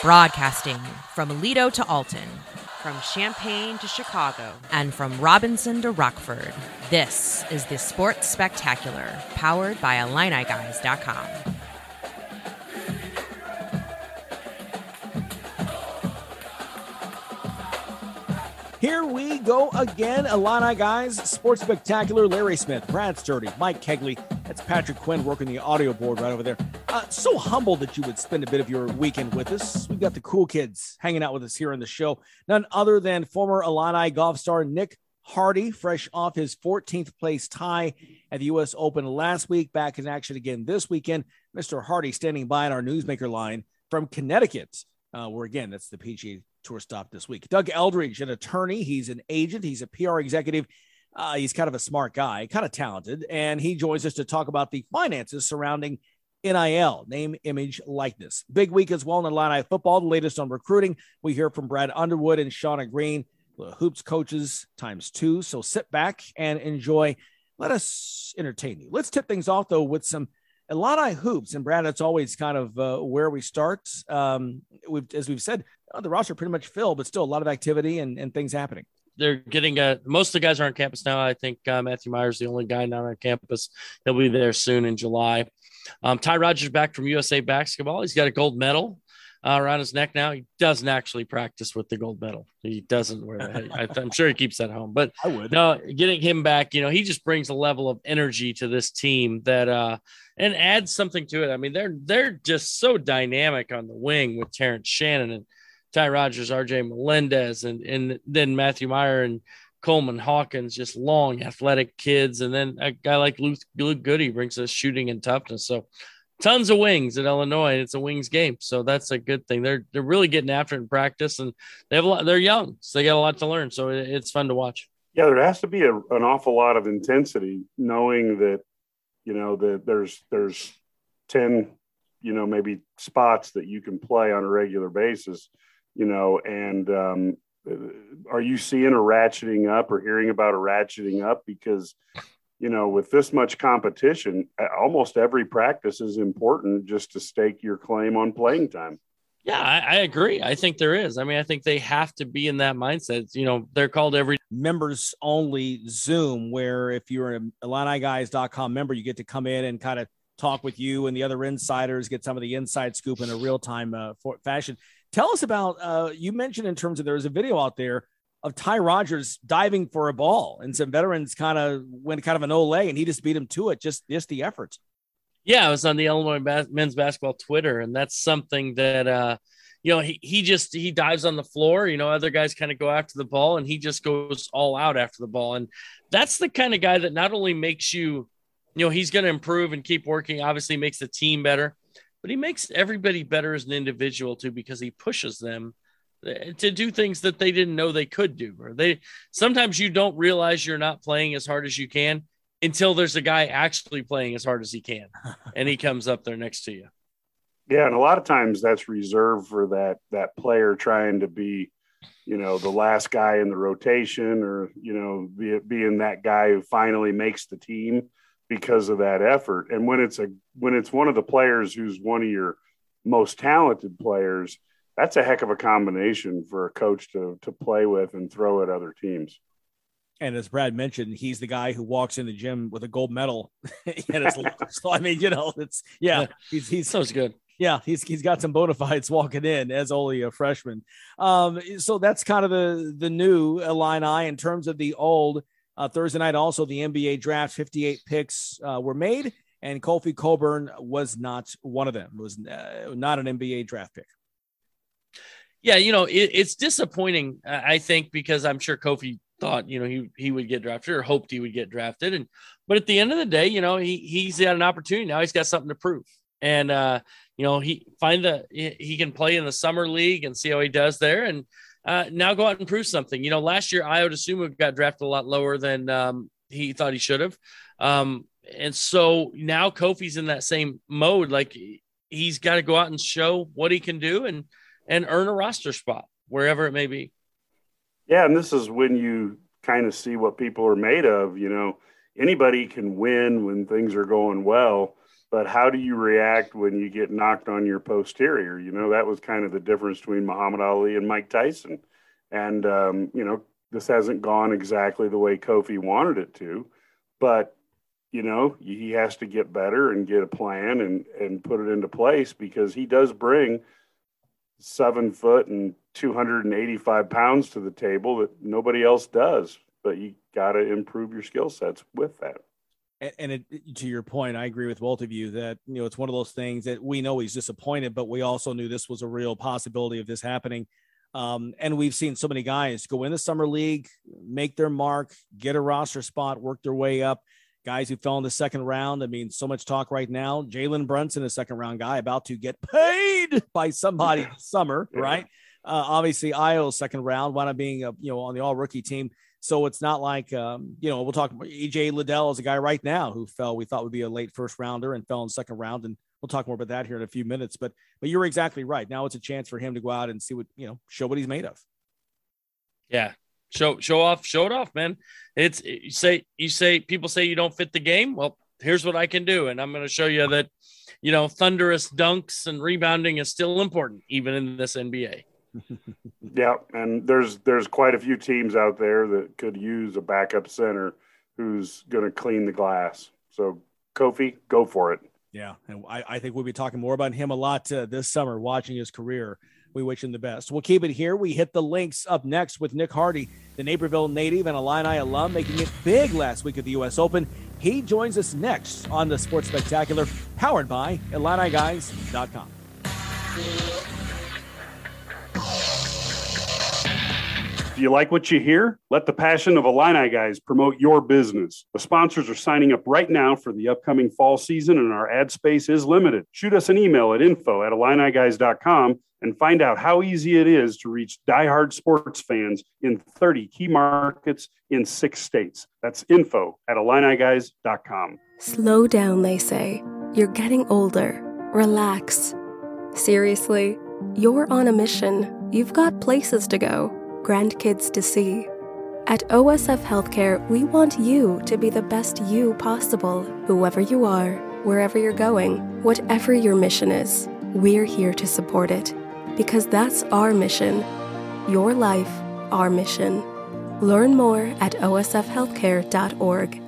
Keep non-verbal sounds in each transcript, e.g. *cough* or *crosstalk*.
Broadcasting from Aledo to Alton, from Champaign to Chicago, and from Robinson to Rockford. This is the Sports Spectacular, powered by IlliniGuys.com. Here we go again. Illini guys, Sports Spectacular, Larry Smith, Brad Sturdy, Mike Kegley. That's Patrick Quinn working the audio board right over there. Uh, so humbled that you would spend a bit of your weekend with us. We've got the cool kids hanging out with us here on the show. None other than former Illini golf star Nick Hardy, fresh off his 14th place tie at the U.S. Open last week, back in action again this weekend. Mr. Hardy standing by on our newsmaker line from Connecticut, uh, where again, that's the PGA tour stop this week. Doug Eldridge, an attorney, he's an agent, he's a PR executive. Uh, he's kind of a smart guy, kind of talented, and he joins us to talk about the finances surrounding NIL, name, image, likeness. Big week as well in Illini football. The latest on recruiting. We hear from Brad Underwood and Shauna Green, the hoops coaches times two. So sit back and enjoy. Let us entertain you. Let's tip things off though with some Illini hoops. And Brad, it's always kind of uh, where we start. Um, we've, as we've said, uh, the roster pretty much filled, but still a lot of activity and, and things happening. They're getting uh, most of the guys are on campus now. I think uh, Matthew Mayer's the only guy not on campus. He'll be there soon in July. Um, Ty Rodgers back from USA basketball. He's got a gold medal uh, around his neck now. He doesn't actually practice with the gold medal. He doesn't wear that. I, am sure he keeps that home. But *laughs* I would. No, getting him back, you know, he just brings a level of energy to this team that uh and adds something to it. I mean, they're they're just so dynamic on the wing with Terrence Shannon and Ty Rodgers, RJ Melendez, and and then Matthew Mayer and Coleman Hawkins, just long, athletic kids, and then a guy like Luke, Luke Goode brings us shooting and toughness. So, tons of wings at Illinois. It's a wings game, so that's a good thing. They're they're really getting after it in practice, and they have a lot. They're young, so they got a lot to learn. So it, it's fun to watch. Yeah, there has to be a, an awful lot of intensity, knowing that you know that there's there's ten, you know, maybe spots that you can play on a regular basis you know, and um, are you seeing a ratcheting up or hearing about a ratcheting up? Because, you know, with this much competition, almost every practice is important just to stake your claim on playing time. Yeah, I, I, agree. I think there is. I mean, I think they have to be in that mindset. You know, they're called every members only Zoom, where if you're an IlliniGuys.com member, you get to come in and kind of talk with you and the other insiders, get some of the inside scoop in a real time uh, fashion. Tell us about uh, you mentioned in terms of there's a video out there of Ty Rodgers diving for a ball, and some veterans kind of went kind of an ole, and he just beat him to it. Just just the effort. Yeah, I was on the Illinois bas- men's basketball Twitter, and that's something that uh, you know he he just he dives on the floor. You know, other guys kind of go after the ball, and he just goes all out after the ball, and that's the kind of guy that not only makes you, you know, he's going to improve and keep working. Obviously, makes the team better but he makes everybody better as an individual too because he pushes them to do things that they didn't know they could do. Or they sometimes you don't realize you're not playing as hard as you can until there's a guy actually playing as hard as he can *laughs* and he comes up there next to you. Yeah and a lot of times that's reserved for that that player trying to be you know the last guy in the rotation or you know be, being that guy who finally makes the team because of that effort. And when it's a when it's one of the players who's one of your most talented players, that's a heck of a combination for a coach to to play with and throw at other teams. And as Brad mentioned, he's the guy who walks in the gym with a gold medal. *laughs* and it's, *laughs* so I mean, you know, it's yeah, he's he's so good. Yeah, he's he's got some bona fides walking in as only a freshman. Um, so that's kind of the the new Illini in terms of the old. Uh, Thursday night, also the NBA draft, 58 picks uh, were made, and Kofi Cockburn was not one of them. It was uh, not an NBA draft pick. Yeah, you know, it, it's disappointing, I think, because I'm sure Kofi thought, you know, he he would get drafted or hoped he would get drafted, and but at the end of the day, you know, he he's got an opportunity now. He's got something to prove, and uh, you know, he find the he can play in the summer league and see how he does there, and uh, now go out and prove something. You know, last year Ayo Dosunmu got drafted a lot lower than um, he thought he should have. Um, and so now Kofi's in that same mode. Like he's got to go out and show what he can do and and earn a roster spot wherever it may be. Yeah, and this is when you kind of see what people are made of. You know, anybody can win when things are going well. But how do you react when you get knocked on your posterior? You know, that was kind of the difference between Muhammad Ali and Mike Tyson. And, um, you know, this hasn't gone exactly the way Kofi wanted it to, but, you know, he has to get better and get a plan and, and put it into place because he does bring seven foot and 285 pounds to the table that nobody else does. But you got to improve your skill sets with that and it, to your point, I agree with both of you that you know it's one of those things that we know he's disappointed, but we also knew this was a real possibility of this happening. Um, and we've seen so many guys go in the summer league, make their mark, get a roster spot, work their way up. Guys who fell in the second round. I mean, so much talk right now. Jalen Brunson, a second round guy, about to get paid *laughs* by somebody this summer, right? Uh, obviously, Ayo second round, wound up being a, you know on the all rookie team. So it's not like, um, you know, we'll talk about EJ Liddell is a guy right now who fell, we thought would be a late first rounder and fell in second round. And we'll talk more about that here in a few minutes. But, but you're exactly right. Now it's a chance for him to go out and see what, you know, show what he's made of. Yeah. Show, show off, show it off, man. It's you say, you say, people say you don't fit the game. Well, here's what I can do. And I'm going to show you that, you know, thunderous dunks and rebounding is still important, even in this NBA yeah, and there's there's quite a few teams out there that could use a backup center who's going to clean the glass. So Kofi, go for it. Yeah, and I, I think we'll be talking more about him a lot uh, this summer, watching his career. We wish him the best. We'll keep it here. We hit the links up next with Nick Hardy, the Naperville native and Illini alum, making it big last week at the U.S. Open. He joins us next on the Sports Spectacular, powered by IlliniGuys.com. Do you like what you hear? Let the passion of Illini guys promote your business. The sponsors are signing up right now for the upcoming fall season, and our ad space is limited. Shoot us an email at info at IlliniGuys.com and find out how easy it is to reach diehard sports fans in 30 key markets in six states. That's info at IlliniGuys.com. Slow down, they say. You're getting older. Relax. Seriously, you're on a mission. You've got places to go grandkids to see. At OSF Healthcare, we want you to be the best you possible, whoever you are, wherever you're going, whatever your mission is. We're here to support it because that's our mission. Your life, our mission. Learn more at osfhealthcare.org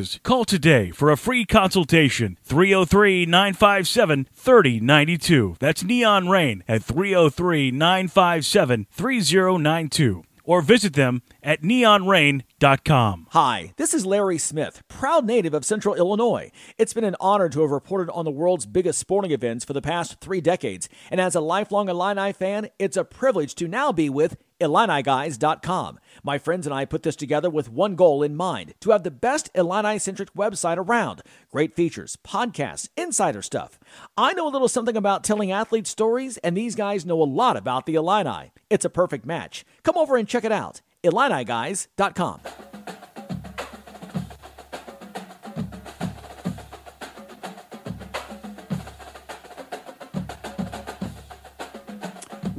Call today for a free consultation 303 957 3092. That's Neon Rain at 303 957 3092 or visit them at neonrain.com. Hi, this is Larry Smith, proud native of Central Illinois. It's been an honor to have reported on the world's biggest sporting events for the past three decades. And as a lifelong Illini fan, it's a privilege to now be with IlliniGuys.com. My friends and I put this together with one goal in mind to have the best Illini centric website around. Great features, podcasts, insider stuff. I know a little something about telling athlete stories, and these guys know a lot about the Illini. It's a perfect match. Come over and check it out. IlliniGuys.com.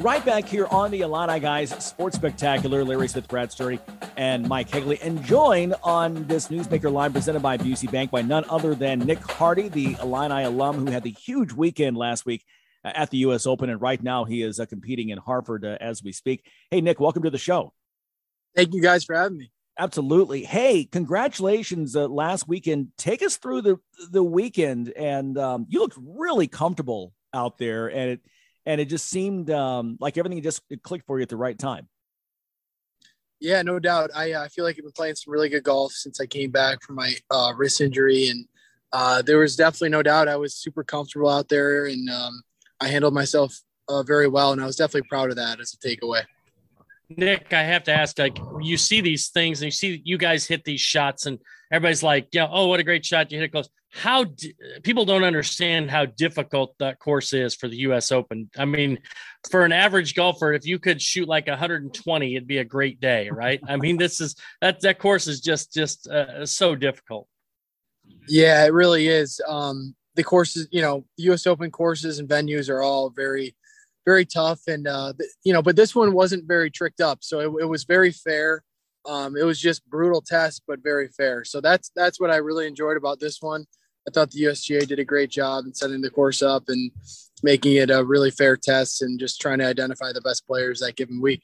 Right back here on the Illini Guys Sports Spectacular, Larry Smith, Brad Sturdy, and Mike Kegley. And joined on this Newsmaker line presented by Busey Bank by none other than Nick Hardy, the Illini alum who had the huge weekend last week at the U.S. Open. And right now he is uh, competing in Hartford uh, as we speak. Hey, Nick, welcome to the show. Thank you guys for having me. Absolutely. Hey, congratulations uh, last weekend. Take us through the the weekend, and um, you looked really comfortable out there, and it and it just seemed um, like everything just clicked for you at the right time. Yeah, no doubt. I uh, feel like I've been playing some really good golf since I came back from my uh, wrist injury, and uh, there was definitely no doubt I was super comfortable out there, and um, I handled myself uh, very well, and I was definitely proud of that as a takeaway. Nick, I have to ask, like, you see these things and you see you guys hit these shots, and everybody's like, yeah, oh, what a great shot. You hit it close. How d- people don't understand how difficult that course is for the US Open. I mean, for an average golfer, if you could shoot like 120, it'd be a great day, right? I mean, this is that that course is just just uh, so difficult. Yeah, it really is. Um, the courses, you know, US Open courses and venues are all very, very tough, and uh, you know, but this one wasn't very tricked up, so it, it was very fair. Um, it was just brutal test, but very fair. So that's that's what I really enjoyed about this one. I thought the USGA did a great job in setting the course up and making it a really fair test and just trying to identify the best players that given week.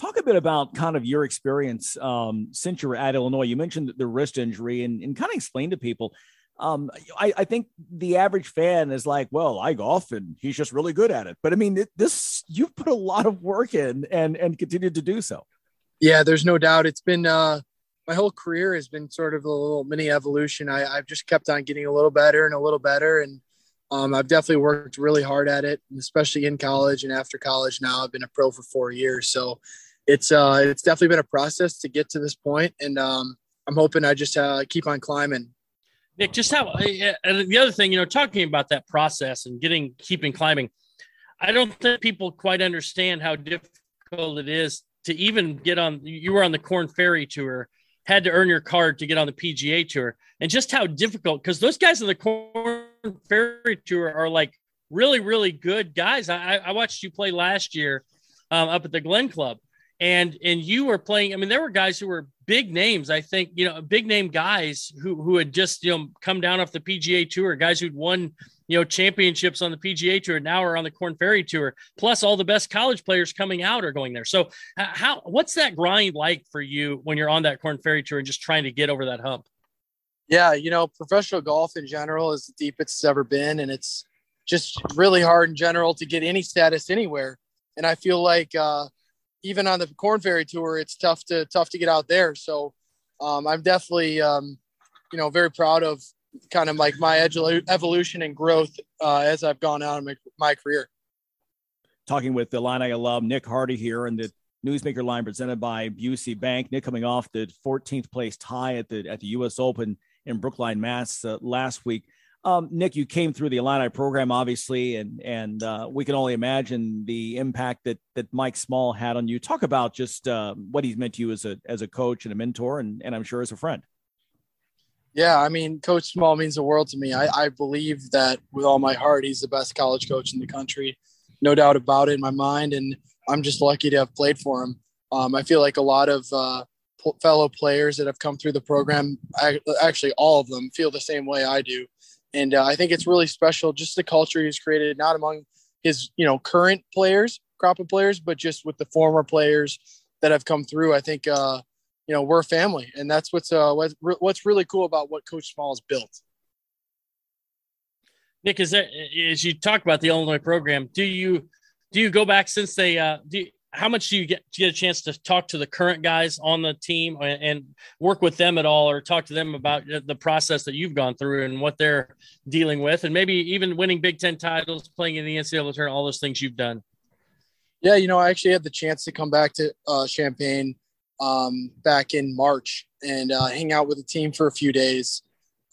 Talk a bit about kind of your experience um, since you were at Illinois. You mentioned the wrist injury and, and kind of explain to people. Um, I, I, think the average fan is like, well, I golf and he's just really good at it. But I mean, it, this you've put a lot of work in and and continued to do so. Yeah, there's no doubt. It's been uh, my whole career has been sort of a little mini evolution. I, have just kept on getting a little better and a little better. And um, I've definitely worked really hard at it, especially in college and after college. Now I've been a pro for four years. So it's, uh, it's definitely been a process to get to this point, And um, I'm hoping I just uh, keep on climbing. Nick, just how, and the other thing, you know, talking about that process and getting, keeping climbing, I don't think people quite understand how difficult it is to even get on. You were on the Corn Ferry tour had to earn your card to get on the PGA Tour, and just how difficult because those guys on the Corn Ferry Tour are like really, really good guys. I, I watched you play last year um, up at the Glen Club, and and you were playing. I mean, there were guys who were big names. I think you know, big name guys who who had just you know come down off the PGA Tour, guys who'd won you know championships on the PGA Tour now are on the Corn Ferry Tour. Plus, all the best college players coming out are going there. So, how what's that grind like for you when you're on that Corn Ferry Tour and just trying to get over that hump? Yeah, you know, professional golf in general is the deepest it's ever been, and it's just really hard in general to get any status anywhere. And I feel like uh, even on the Corn Ferry Tour, it's tough to tough to get out there. So um, I'm definitely um, you know very proud of kind of like my evolution and growth uh, as I've gone out in my, my career. Talking with the Illini alum Nick Hardy here and the Newsmaker line presented by Busey Bank. Nick coming off the 14th place tie at the at the U.S. Open in Brookline, Mass. Uh, last week. Um, Nick, you came through the Illini program, obviously, and and uh, we can only imagine the impact that that Mike Small had on you. Talk about just uh, what he's meant to you as a as a coach and a mentor, and and I'm sure as a friend. Yeah, I mean, Coach Small means the world to me. I, I believe that with all my heart, he's the best college coach in the country, no doubt about it in my mind. And I'm just lucky to have played for him. Um, I feel like a lot of uh, fellow players that have come through the program, I, actually all of them, feel the same way I do. And uh, I think it's really special, just the culture he's created, not among his you know current players, crop of players, but just with the former players that have come through. I think uh, you know we're a family, and that's what's uh, what's, what's really cool about what Coach Small has built. Nick, is that as you talk about the Illinois program, do you do you go back since they uh, do? You, how much do you get to get a chance to talk to the current guys on the team and, and work with them at all, or talk to them about the process that you've gone through and what they're dealing with, and maybe even winning Big Ten titles, playing in the NCAA tournament, all those things you've done? Yeah, you know, I actually had the chance to come back to uh, Champaign um, back in March and uh, hang out with the team for a few days.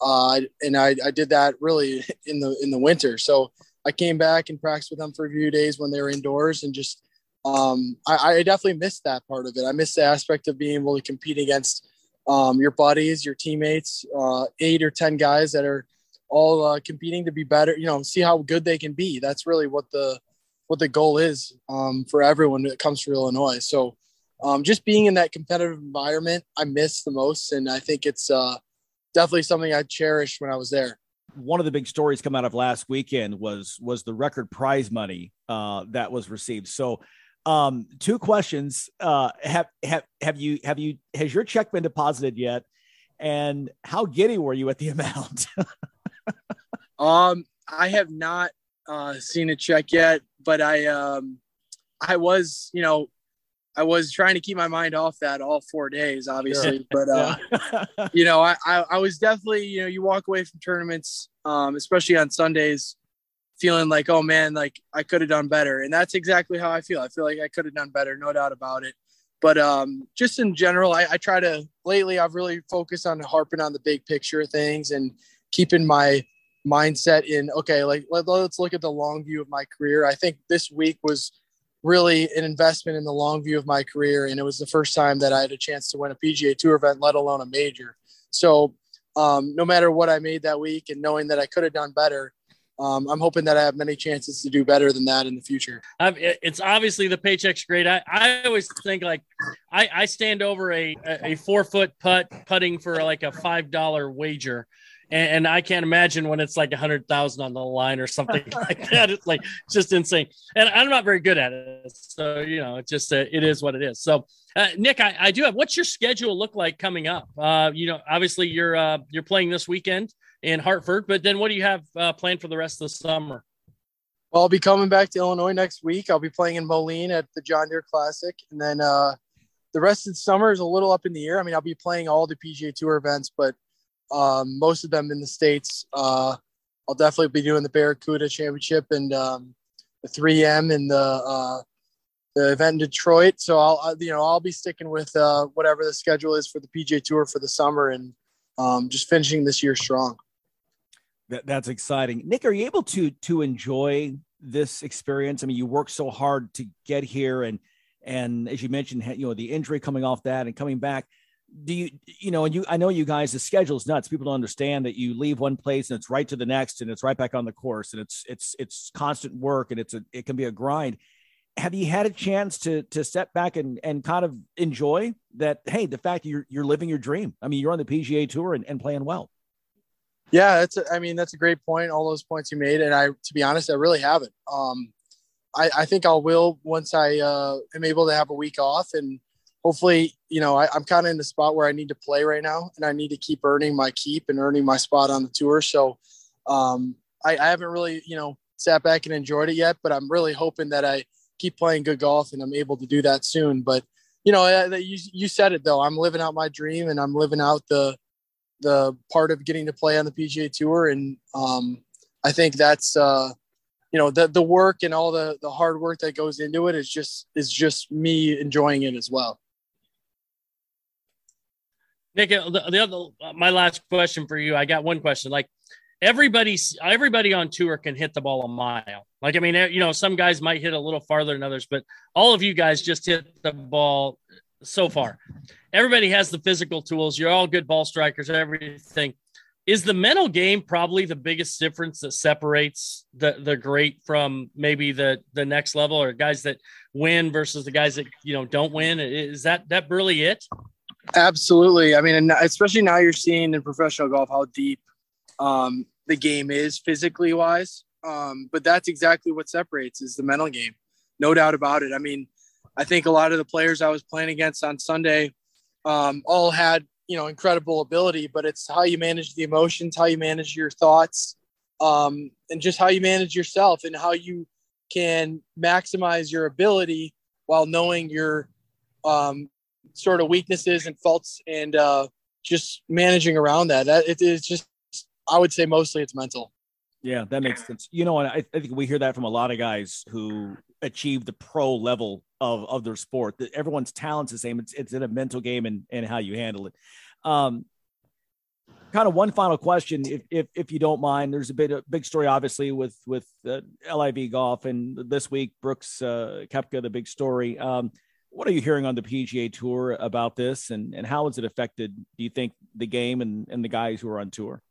Uh, and I, I did that really *laughs* in the in the winter. So I came back and practiced with them for a few days when they were indoors, and just um, I, I, definitely missed that part of it. I missed the aspect of being able to compete against um, your buddies, your teammates, uh, eight or ten guys that are all uh, competing to be better. You know, see how good they can be. That's really what the what the goal is um, for everyone that comes to Illinois. So um, just being in that competitive environment, I miss the most, and I think it's uh, definitely something I cherished when I was there. One of the big stories come out of last weekend was was the record prize money uh, that was received. So, um, two questions: uh, have have have you have you has your check been deposited yet? And how giddy were you at the *laughs* amount? um, I have not uh, seen a check yet, but I um, I was, you know, I was trying to keep my mind off that all four days, obviously. Sure. But uh, *laughs* you know, I, I, I was definitely, you know, you walk away from tournaments, um, especially on Sundays, feeling like, oh man, like I could have done better. And that's exactly how I feel. I feel like I could have done better, no doubt about it. But um, just in general, I, I try to lately I've really focused on harping on the big picture of things and keeping my mindset in okay, like let, let's look at the long view of my career. I think this week was really an investment in the long view of my career, and it was the first time that I had a chance to win a PGA Tour event, let alone a major. So um, no matter what I made that week, and knowing that I could have done better, um, I'm hoping that I have many chances to do better than that in the future. It's obviously the paycheck's great. I, I always think like I, I stand over a, a four foot putt putting for like a five dollar wager. And, and, I can't imagine when it's like a hundred thousand on the line or something *laughs* like that. It's like just insane. And I'm not very good at it, so you know, it just uh, it is what it is. So, uh, Nick, I, I, do have. What's your schedule look like coming up? Uh, you know, obviously you're uh, you're playing this weekend in Hartford. But then what do you have uh, planned for the rest of the summer? Well, I'll be coming back to Illinois next week. I'll be playing in Moline at the John Deere Classic. And then uh, the rest of the summer is a little up in the air. I mean, I'll be playing all the PGA Tour events, but um, most of them in the States. Uh, I'll definitely be doing the Barracuda Championship and um, the 3M and the uh, the event in Detroit. So I'll you know I'll be sticking with uh, whatever the schedule is for the PGA Tour for the summer and um, just finishing this year strong. That, that's exciting. Nick, are you able to to enjoy this experience? I mean, you worked so hard to get here, and and as you mentioned, you know the injury coming off that and coming back. Do you you know? And you, I know you guys. The schedule's nuts. People don't understand that you leave one place and it's right to the next, and it's right back on the course, and it's it's it's constant work, and it's a it can be a grind. Have you had a chance to to step back and and kind of enjoy that? Hey, the fact you're you're living your dream. I mean, you're on the PGA Tour and, and playing well. Yeah, that's. A, I mean, that's a great point. All those points you made, and I, to be honest, I really haven't. Um, I, I think I will once I uh, am able to have a week off, and hopefully, you know, I, I'm kind of in the spot where I need to play right now, and I need to keep earning my keep and earning my spot on the tour. So, um, I, I haven't really, you know, sat back and enjoyed it yet, but I'm really hoping that I keep playing good golf and I'm able to do that soon. But you know, you you said it though. I'm living out my dream, and I'm living out the the part of getting to play on the PGA Tour, and um, I think that's uh, you know the the work and all the the hard work that goes into it is just is just me enjoying it as well. Nick, uh, the, the other uh, my last question for you. I got one question. Like everybody's everybody on tour can hit the ball a mile. Like I mean, you know, some guys might hit a little farther than others, but all of you guys just hit the ball so far everybody has the physical tools. You're all good ball strikers, everything. Is the mental game probably the biggest difference that separates the the great from maybe the the next level or guys that win versus the guys that you know don't win? Is that that really it? Absolutely. I mean, especially now you're seeing in professional golf how deep um, the game is physically wise. Um, but that's exactly what separates is the mental game, no doubt about it. I mean, I think a lot of the players I was playing against on Sunday um, all had you know incredible ability, but it's how you manage the emotions, how you manage your thoughts, um, and just how you manage yourself and how you can maximize your ability while knowing your um, sort of weaknesses and faults and uh, just managing around that. That it is just I would say mostly it's mental. Yeah, that makes sense. You know, and I, I think we hear that from a lot of guys who achieve the pro level of, of their sport. That everyone's talent's the same. It's it's in a mental game and, and how you handle it. Um, kind of one final question, if, if if you don't mind. There's a bit a big story, obviously, with with uh, LIV golf, and this week Brooks uh, Koepka, the big story. Um, what are you hearing on the PGA Tour about this, and and how has it affected? Do you think the game and and the guys who are on tour?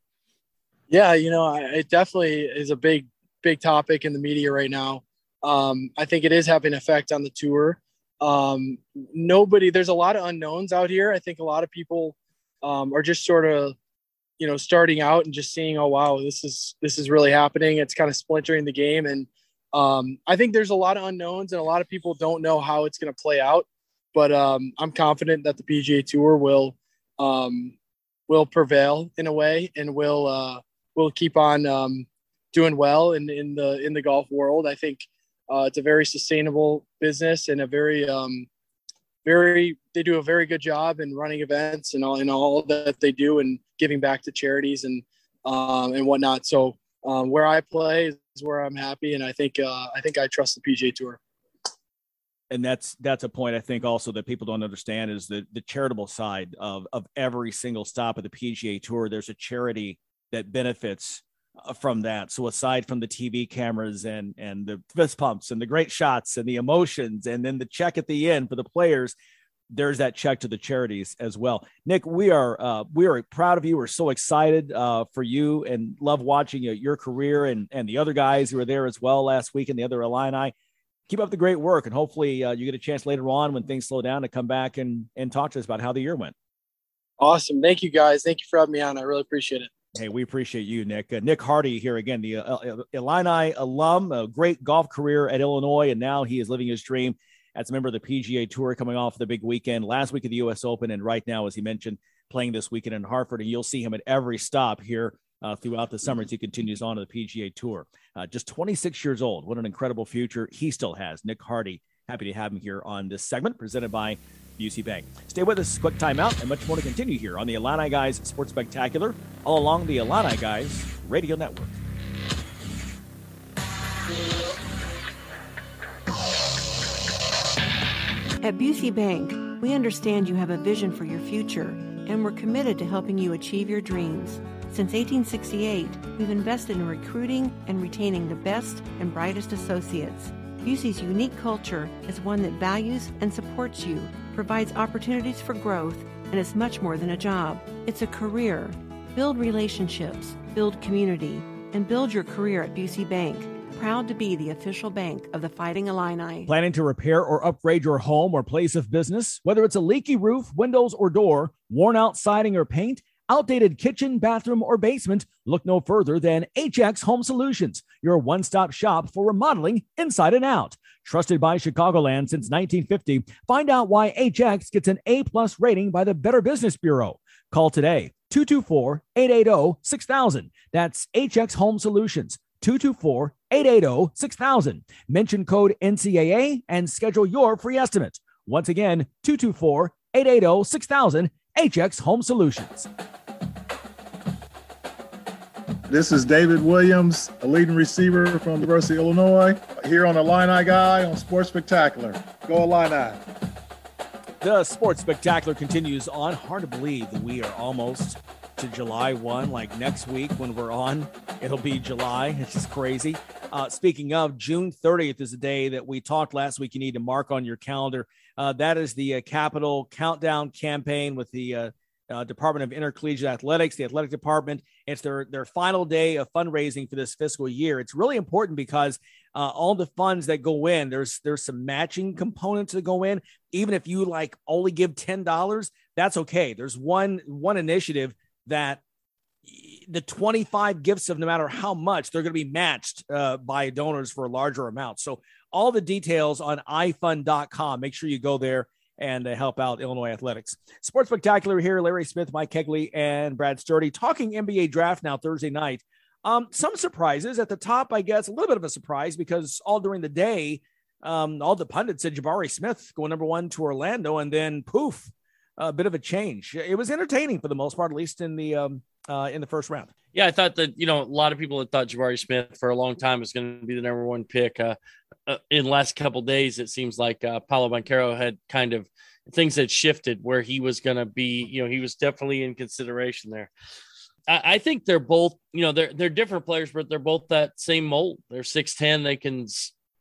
Yeah, you know, it definitely is a big, big topic in the media right now. Um, I think it is having an effect on the tour. Um, nobody, there's a lot of unknowns out here. I think a lot of people um, are just sort of, you know, starting out and just seeing, oh wow, this is this is really happening. It's kind of splintering the game, and um, I think there's a lot of unknowns, and a lot of people don't know how it's going to play out. But um, I'm confident that the PGA Tour will um, will prevail in a way, and will uh, will keep on um, doing well in, in the in the golf world. I think uh, it's a very sustainable business and a very um, very they do a very good job in running events and all and all that they do and giving back to charities and um, and whatnot. So um, where I play is where I'm happy, and I think uh, I think I trust the PGA Tour. And that's that's a point I think also that people don't understand is the the charitable side of of every single stop of the PGA Tour. There's a charity that benefits from that. So aside from the TV cameras and and the fist pumps and the great shots and the emotions and then the check at the end for the players, there's that check to the charities as well. Nick, we are uh, we are proud of you. We're so excited uh, for you and love watching uh, your career and and the other guys who were there as well last week and the other Illini. Keep up the great work, and hopefully uh, you get a chance later on when things slow down to come back and and talk to us about how the year went. Awesome, thank you guys. Thank you for having me on. I really appreciate it. Hey, we appreciate you, Nick. Uh, Nick Hardy here again, the uh, Illini alum, a great golf career at Illinois, and now he is living his dream as a member of the PGA Tour coming off the big weekend last week of the U.S. Open. And right now, as he mentioned, playing this weekend in Hartford. And you'll see him at every stop here uh, throughout the summer as he continues on to the PGA Tour. Uh, just 26 years old. What an incredible future he still has. Nick Hardy, happy to have him here on this segment presented by Busey Bank. Stay with us, quick timeout, and much more to continue here on the Illini Guys Sports Spectacular, all along the Illini Guys Radio Network. At Busey Bank, we understand you have a vision for your future, and we're committed to helping you achieve your dreams. Since 1868, we've invested in recruiting and retaining the best and brightest associates. Busey's unique culture is one that values and supports you, provides opportunities for growth, and is much more than a job. It's a career. Build relationships, build community, and build your career at Busey Bank proud to be the official bank of the Fighting Illini. Planning to repair or upgrade your home or place of business? Whether it's a leaky roof, windows, or door, worn out siding or paint, outdated kitchen, bathroom, or basement, look no further than HX Home Solutions, your one stop shop for remodeling inside and out. Trusted by Chicagoland since 1950, find out why HX gets an A plus rating by the Better Business Bureau. Call today 224 880 6000. That's HX Home Solutions. 224 880 6000. Mention code NCAA and schedule your free estimate. Once again, 224 880 6000. HX Home Solutions. This is David Williams, a leading receiver from the University of Illinois, here on Illini Guy on Sports Spectacular. Go Illini. The Sports Spectacular continues on. Hard to believe that we are almost to July 1, like next week when we're on, it'll be July. It's just crazy. Uh, speaking of, June 30th is the day that we talked last week. You need to mark on your calendar. Uh, that is the uh, Capital Countdown campaign with the uh, Department of Intercollegiate Athletics, the athletic department. It's their their final day of fundraising for this fiscal year. It's really important because uh, all the funds that go in, there's there's some matching components that go in. Even if you like only give ten dollars, that's okay. There's one one initiative that the 25 gifts of no matter how much they're going to be matched uh, by donors for a larger amount. So all the details on ifund.com. Make sure you go there and uh, help out Illinois athletics. Sports spectacular here. Larry Smith, Mike Kegley, and Brad Sturdy talking NBA draft now Thursday night. Um, some surprises at the top, I guess, a little bit of a surprise because all during the day, um, all the pundits said Jabari Smith going number one to Orlando, and then poof, a bit of a change. It was entertaining for the most part, at least in the um, uh, in the first round. Yeah, I thought that you know a lot of people had thought Jabari Smith for a long time was going to be the number one pick. Uh, uh, in the last couple days, it seems like uh, Paolo Banchero had kind of things had shifted where he was going to be. You know, he was definitely in consideration there. I, I think they're both, you know, they're they're different players, but they're both that same mold. They're six ten. They can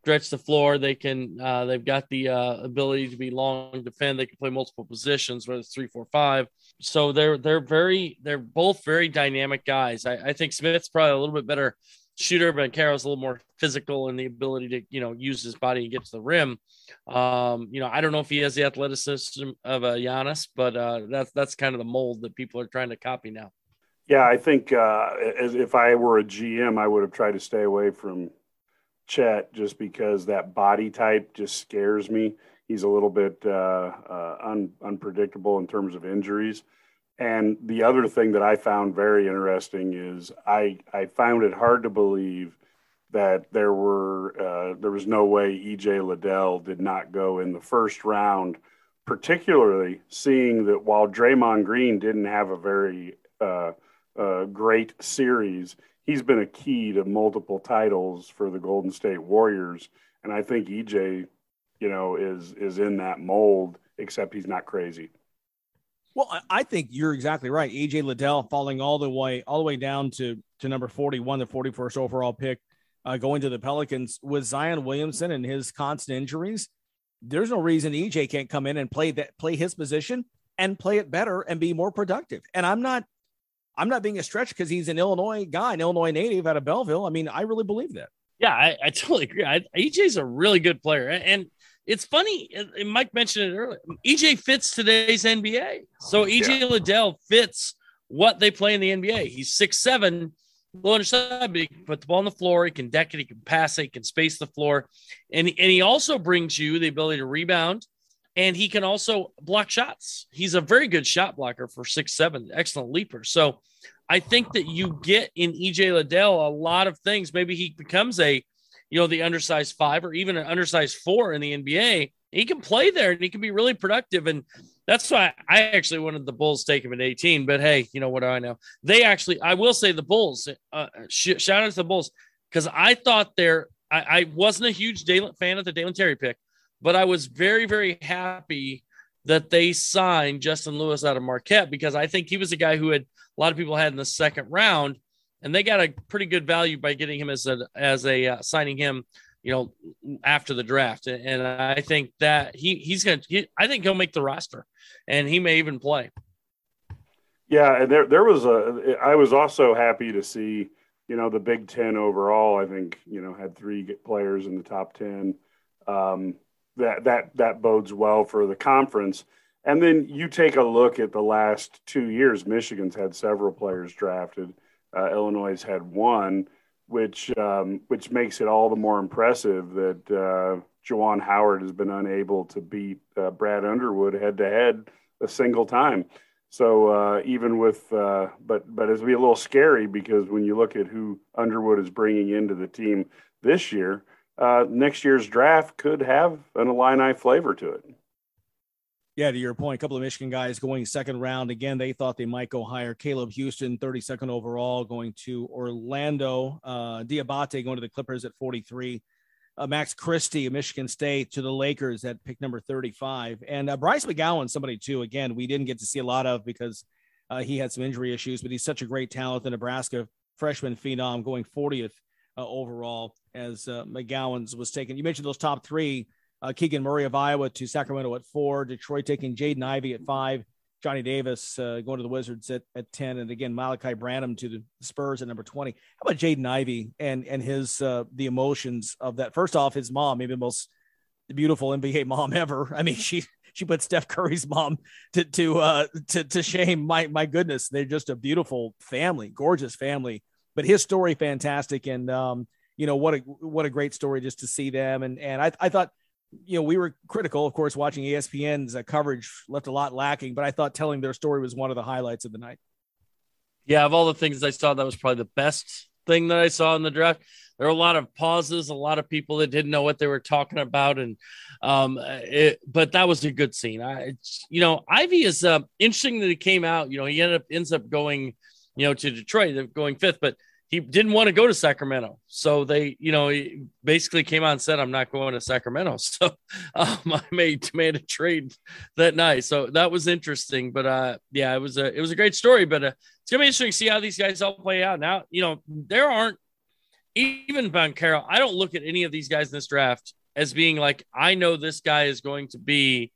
stretch the floor. They can. Uh, they've got the uh, ability to be long defend. They can play multiple positions, whether it's three, four, five. So they're they're very they're both very dynamic guys. I, I think Smith's probably a little bit better shooter, but Carroll's a little more physical and the ability to you know use his body and get to the rim. Um, you know, I don't know if he has the athleticism of a Giannis, but uh, that's that's kind of the mold that people are trying to copy now. Yeah, I think uh, if I were a GM, I would have tried to stay away from Chet just because that body type just scares me. He's a little bit uh, uh, un, unpredictable in terms of injuries. And the other thing that I found very interesting is I, I found it hard to believe that there were uh, there was no way EJ Liddell did not go in the first round, particularly seeing that while Draymond Green didn't have a very uh, uh, great series, he's been a key to multiple titles for the Golden State Warriors, and I think EJ, you know, is is in that mold. Except he's not crazy. Well, I think you're exactly right. EJ Liddell falling all the way all the way down to to number 41, the 41st overall pick, uh, going to the Pelicans with Zion Williamson and his constant injuries. There's no reason EJ can't come in and play that play his position and play it better and be more productive. And I'm not I'm not being a stretch because he's an Illinois guy, an Illinois native out of Belleville. I mean, I really believe that. Yeah, I, I *laughs* totally agree. I, EJ's a really good player, and it's funny. Mike mentioned it earlier. EJ fits today's NBA, oh, so EJ yeah. Liddell fits what they play in the NBA. He's six seven, low underside, but he can put the ball on the floor. He can deck it. He can pass it. He can space the floor, and and he also brings you the ability to rebound, and he can also block shots. He's a very good shot blocker for six seven, excellent leaper. So I think that you get in EJ Liddell a lot of things. Maybe he becomes a, you know, the undersized five or even an undersized four in the NBA. He can play there and he can be really productive. And that's why I actually wanted the Bulls take him at 18. But hey, you know what do I know? They actually, I will say the Bulls, uh, sh- shout out to the Bulls, because I thought they're, I, I wasn't a huge Dalen, fan of the Dalen Terry pick, but I was very, very happy that they signed Justin Lewis out of Marquette because I think he was a guy who had a lot of people had in the second round, and they got a pretty good value by getting him as a as a uh, signing him, you know, after the draft. And I think that he he's gonna. He, I think he'll make the roster, and he may even play. Yeah, and there there was a. I was also happy to see, you know, the Big Ten overall. I think you know had three players in the top ten. Um, that that that bodes well for the conference. And then you take a look at the last two years. Michigan's had several players drafted. Uh, Illinois had one, which um, which makes it all the more impressive that uh, Juwan Howard has been unable to beat uh, Brad Underwood head to head a single time. So uh, even with, uh, but but it's be a little scary because when you look at who Underwood is bringing into the team this year, uh, next year's draft could have an Illini flavor to it. Yeah, to your point, a couple of Michigan guys going second round. Again, they thought they might go higher. Caleb Houstan, 32nd overall, going to Orlando. Uh, Diabate going to the Clippers at 43. Uh, Max Christie Michigan State to the Lakers at pick number 35. And uh, Bryce McGowan, somebody too, again, we didn't get to see a lot of because uh, he had some injury issues, but he's such a great talent. The Nebraska freshman phenom going 40th uh, overall as uh, McGowens was taken. You mentioned those top three uh, Keegan Murray of Iowa to Sacramento at four. Detroit taking Jaden Ivey at five. Johnny Davis uh, going to the Wizards at, at 10. And again, Malaki Branham to the Spurs at number 20. How about Jaden Ivey and, and his, uh, the emotions of that? First off, his mom, maybe the most beautiful NBA mom ever. I mean, she, she put Steph Curry's mom to, to, uh, to, to shame. My, my goodness. They're just a beautiful family, gorgeous family, but his story, fantastic. And, um, you know, what a, what a great story just to see them. And, and I, I thought, you know, we were critical, of course, watching ESPN's uh, coverage left a lot lacking, but I thought telling their story was one of the highlights of the night. Yeah, of all the things I saw, that was probably the best thing that I saw in the draft. There were a lot of pauses, a lot of people that didn't know what they were talking about, and um, it, but that was a good scene. I, you know, Ivey is uh, interesting that he came out. You know, he ended up ends up going, you know, to Detroit, going fifth, but he didn't want to go to Sacramento. So they, you know, he basically came out and said, I'm not going to Sacramento. *laughs* So um, I made, made a trade that night. So that was interesting. But uh, yeah, it was a, it was a great story. But uh, it's to be interesting to see how these guys all play out. Now, you know, there aren't even Banchero. I don't look at any of these guys in this draft as being like, I know this guy is going to be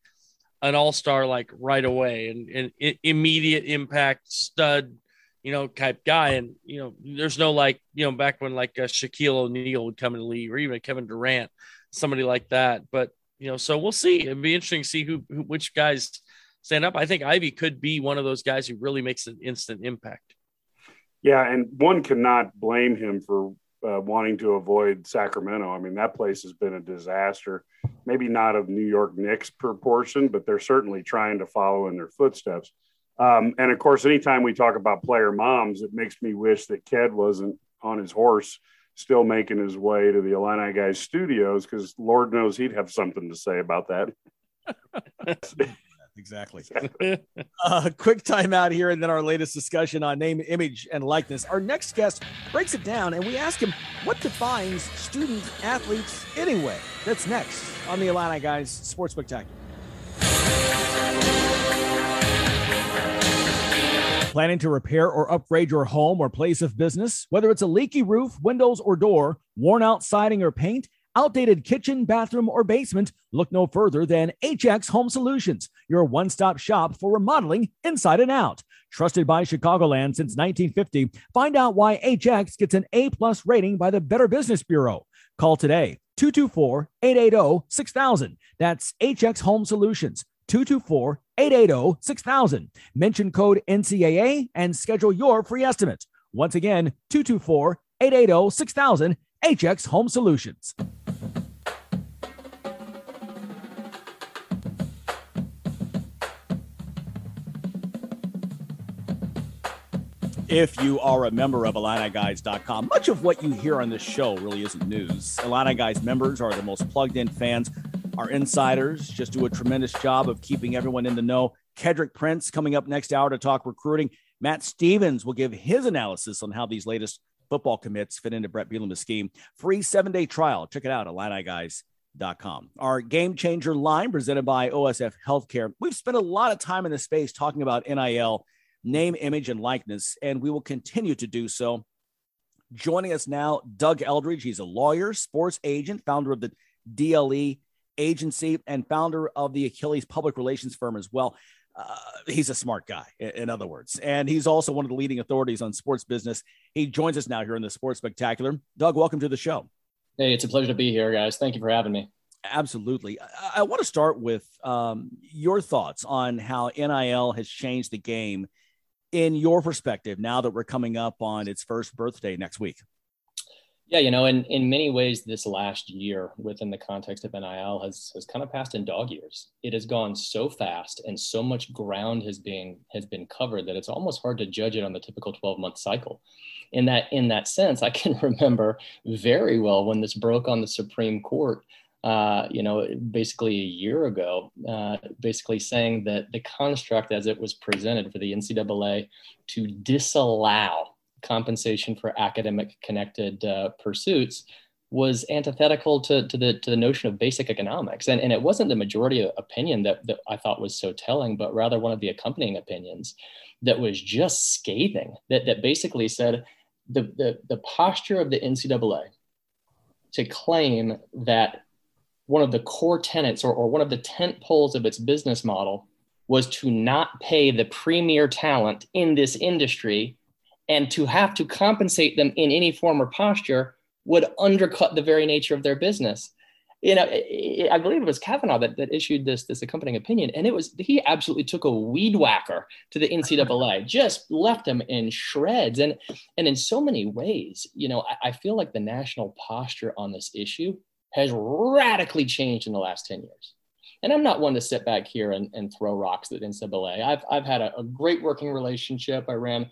an all star like right away and, and immediate impact stud you know, type guy. And, you know, there's no like, you know, back when like uh, Shaquille O'Neal would come in the league or even Kevin Durant, somebody like that. But, you know, so we'll see. It'd be interesting to see who, who which guys stand up. I think Ivey could be one of those guys who really makes an instant impact. Yeah. And one cannot blame him for uh, wanting to avoid Sacramento. I mean, that place has been a disaster. Maybe not of New York Knicks proportion, but they're certainly trying to follow in their footsteps. Um, and of course, anytime we talk about player moms, it makes me wish that Ked wasn't on his horse, still making his way to the Illini guys studios, because Lord knows he'd have something to say about that. *laughs* exactly. uh, quick timeout here, and then our latest discussion on name, image, and likeness. Our next guest breaks it down, and we ask him what defines student athletes anyway. That's next on the Illini Guys Sports Spectacular. Planning to repair or upgrade your home or place of business? Whether it's a leaky roof, windows, or door, worn out siding or paint, outdated kitchen, bathroom, or basement, look no further than HX Home Solutions, your one stop shop for remodeling inside and out. Trusted by Chicagoland since 1950, find out why HX gets an A plus rating by the Better Business Bureau. Call today 224 880 6000. That's HX Home Solutions 224 880 6000. Mention code NCAA and schedule your free estimate. Once again, 224 880 6000. HX Home Solutions. If you are a member of IlliniGuys.com, much of what you hear on this show really isn't news. Illini members are the most plugged in fans. Our insiders just do a tremendous job of keeping everyone in the know. Kedrick Prince coming up next hour to talk recruiting. Matt Stevens will give his analysis on how these latest football commits fit into Bret Bielema's scheme. Free seven day trial. Check it out at IlliniGuys.com. Our game changer line presented by OSF Healthcare. We've spent a lot of time in this space talking about NIL name, image, and likeness, and we will continue to do so. Joining us now, Doug Eldridge. He's a lawyer, sports agent, founder of the DLE agency, and founder of the Achilles public relations firm as well. Uh, he's a smart guy, in other words. And he's also one of the leading authorities on sports business. He joins us now here in the Sports Spectacular. Doug, welcome to the show. Hey, it's a pleasure to be here, guys. Thank you for having me. Absolutely. I, I want to start with um, your thoughts on how NIL has changed the game in your perspective now that we're coming up on its first birthday next week? Yeah, you know, in, in many ways, this last year within the context of NIL has, has kind of passed in dog years. It has gone so fast and so much ground has been has been covered that it's almost hard to judge it on the typical 12 month cycle. In that in that sense, *laughs* I can remember very well when this broke on the Supreme Court uh, you know, basically a year ago, uh, basically saying that the construct as it was presented for the NCAA to disallow compensation for academic connected uh, pursuits was antithetical to, to, the, to the notion of basic economics. And, and it wasn't the majority opinion that, that I thought was so telling, but rather one of the accompanying opinions that was just scathing, that, that basically said the, the, the posture of the NCAA to claim that one of the core tenets or, or one of the tent poles of its business model was to not pay the premier talent in this industry and to have to compensate them in any form or posture would undercut the very nature of their business. You know, I believe it was Kavanaugh that, that issued this, this accompanying opinion, and it was he absolutely took a weed whacker to the NCAA, just left them in shreds. And and in so many ways, you know, I, I feel like the national posture on this issue has radically changed in the last 10 years. And I'm not one to sit back here and, and throw rocks at NCAA. I've, I've had a, a great working relationship. I ran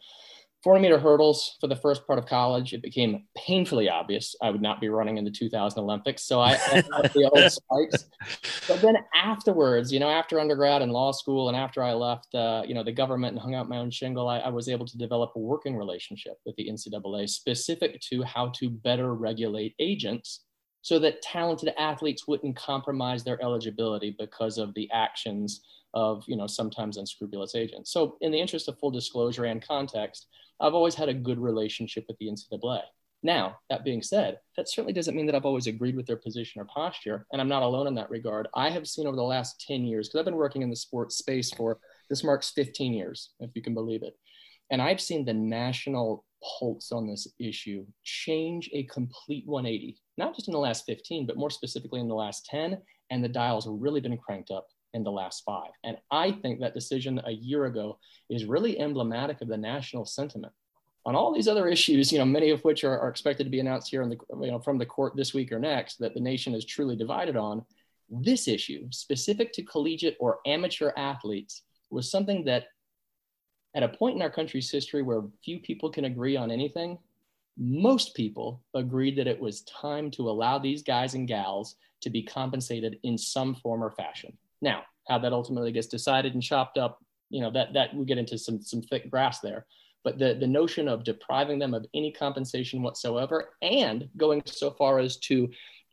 40 meter hurdles for the first part of college. It became painfully obvious I would not be running in the 2000 Olympics. So I, I the old *laughs* spikes. But then afterwards, you know, after undergrad and law school, and after I left, uh, you know, the government and hung out my own shingle, I, I was able to develop a working relationship with the NCAA specific to how to better regulate agents so that talented athletes wouldn't compromise their eligibility because of the actions of you know sometimes unscrupulous agents. So in the interest of full disclosure and context, I've always had a good relationship with the NCAA. Now, that being said, that certainly doesn't mean that I've always agreed with their position or posture, and I'm not alone in that regard. I have seen over the last 10 years, because I've been working in the sports space for this marks 15 years, if you can believe it. And I've seen the national pulse on this issue change a complete 180, not just in the last 15, but more specifically in the last 10. And the dials have really been cranked up in the last five. And I think that decision a year ago is really emblematic of the national sentiment. On all these other issues, you know, many of which are, are expected to be announced here in the, you know, from the court this week or next, that the nation is truly divided on. This issue, specific to collegiate or amateur athletes, was something that at a point in our country's history where few people can agree on anything, most people agreed that it was time to allow these guys and gals to be compensated in some form or fashion. Now, how that ultimately gets decided and chopped up, you know, that that we get into some some thick grass there. But the, the notion of depriving them of any compensation whatsoever and going so far as to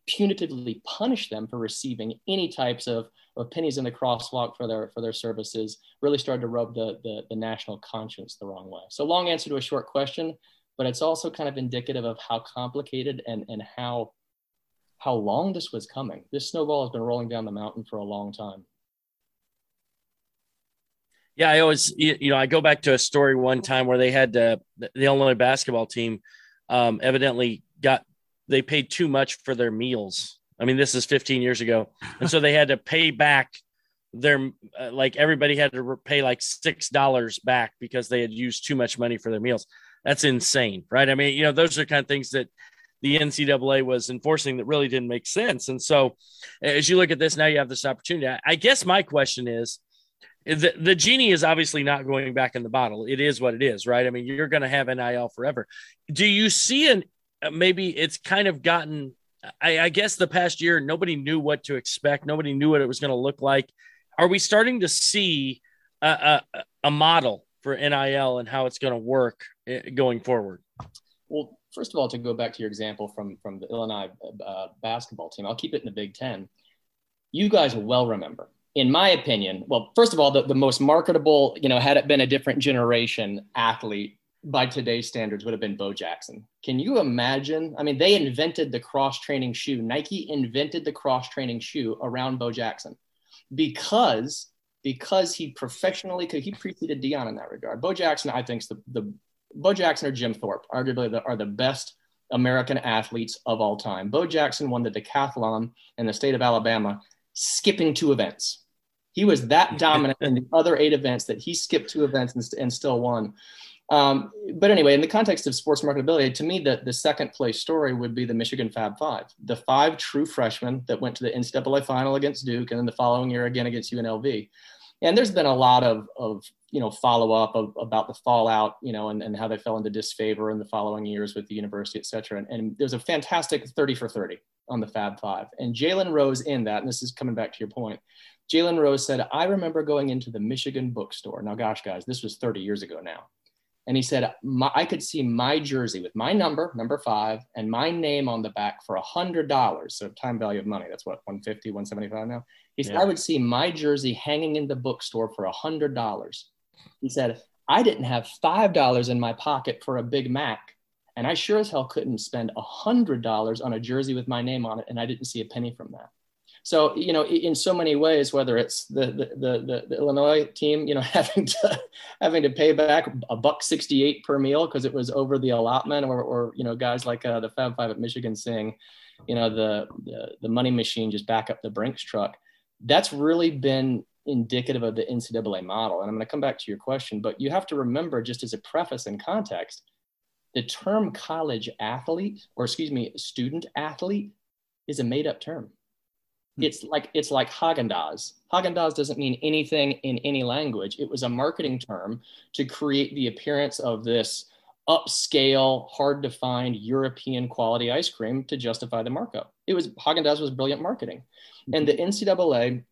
punitively punish them for receiving any types of, of pennies in the crosswalk for their for their services really started to rub the, the, the national conscience the wrong way. So long answer to a short question, but it's also kind of indicative of how complicated and, and how how long this was coming. This snowball has been rolling down the mountain for a long time. Yeah, I always, you know, I go back to a story one time where they had the Illinois basketball team um, evidently got they paid too much for their meals. I mean, this is 15 years ago, and so they had to pay back their uh, like everybody had to pay like six dollars back because they had used too much money for their meals. That's insane, right? I mean, you know, those are kind of things that the NCAA was enforcing that really didn't make sense. And so, as you look at this now, you have this opportunity. I guess my question is the, the genie is obviously not going back in the bottle. It is what it is, right? I mean, you're going to have NIL forever. Do you see an uh, maybe it's kind of gotten, I, I guess the past year, nobody knew what to expect. Nobody knew what it was going to look like. Are we starting to see a, a, a model for NIL and how it's going to work eh, going forward? Well, first of all, to go back to your example from, from the Illinois uh, basketball team, I'll keep it in the Big Ten. You guys well remember in my opinion, well, first of all, the, the most marketable, you know, had it been a different generation athlete by today's standards would have been Bo Jackson. Can you imagine? I mean, they invented the cross training shoe. Nike invented the cross training shoe around Bo Jackson because because he professionally could he preceded Deion in that regard. Bo Jackson, I think, is the, the Bo Jackson or Jim Thorpe, arguably the, are the best American athletes of all time. Bo Jackson won the decathlon in the state of Alabama, skipping two events. He was that *laughs* dominant in the other eight events that he skipped two events and, and still won. Um, but anyway, in the context of sports marketability, to me, the, the second place story would be the Michigan Fab Five, the five true freshmen that went to the NCAA final against Duke and then the following year again against UNLV. And there's been a lot of, of you know, follow up of, about the fallout, you know, and, and how they fell into disfavor in the following years with the university, et cetera. And, and there's a fantastic 30 for 30 on the Fab Five. And Jalen Rose in that, and this is coming back to your point, Jalen Rose said, I remember going into the Michigan bookstore. Now, gosh, guys, this was 30 years ago now. And he said, I could see my jersey with my number, number five, and my name on the back for a $100. So, time value of money, that's what, 150, 175 now? He said, yeah. I would see my jersey hanging in the bookstore for a $100. He said, I didn't have $5 in my pocket for a Big Mac. And I sure as hell couldn't spend a $100 on a jersey with my name on it. And I didn't see a penny from that. So you know, in so many ways, whether it's the the, the, the Illinois team, you know, *laughs* having to having to pay back a buck sixty eight per meal because it was over the allotment, or or you know, guys like uh, the Fab Five at Michigan saying, you know, the, the the money machine just back up the Brinks truck. That's really been indicative of the NCAA model. And I'm going to come back to your question, but you have to remember, just as a preface and context, the term college athlete, or excuse me, student athlete, is a made up term. Hmm. It's like it's like Haagen-Dazs. Haagen-Dazs doesn't mean anything in any language. It was a marketing term to create the appearance of this upscale, hard to find European quality ice cream to justify the markup. It was Haagen-Dazs was brilliant marketing. And the NCAA,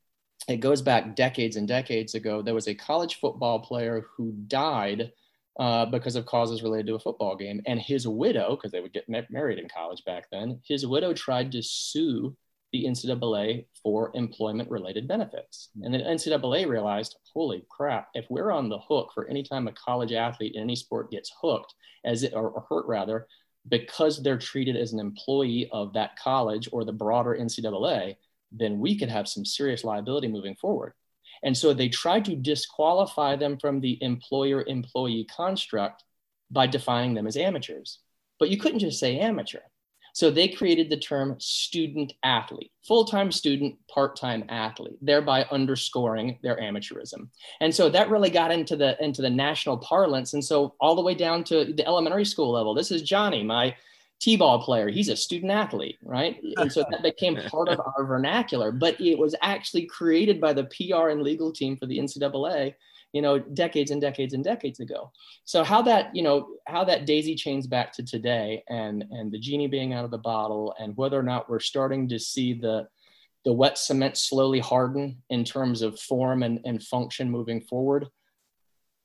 it goes back decades and decades ago. There was a college football player who died uh, because of causes related to a football game. And his widow, because they would get married in college back then, his widow tried to sue the NCAA for employment related benefits. Mm-hmm. And the NCAA realized, holy crap, if we're on the hook for any time a college athlete in any sport gets hooked, as it, or, or hurt rather, because they're treated as an employee of that college or the broader NCAA, then we could have some serious liability moving forward. And so they tried to disqualify them from the employer employee construct by defining them as amateurs. But you couldn't just say amateur so they created the term student athlete, full time student, part time athlete, thereby underscoring their amateurism. And so that really got into the into the national parlance. And so all the way down to the elementary school level, this is Johnny, my t-ball player. He's a student athlete, right? And so that became part of our vernacular. But it was actually created by the PR and legal team for the NCAA you know decades and decades and decades ago so how that you know how that daisy chains back to today and and the genie being out of the bottle and whether or not we're starting to see the the wet cement slowly harden in terms of form and, and function moving forward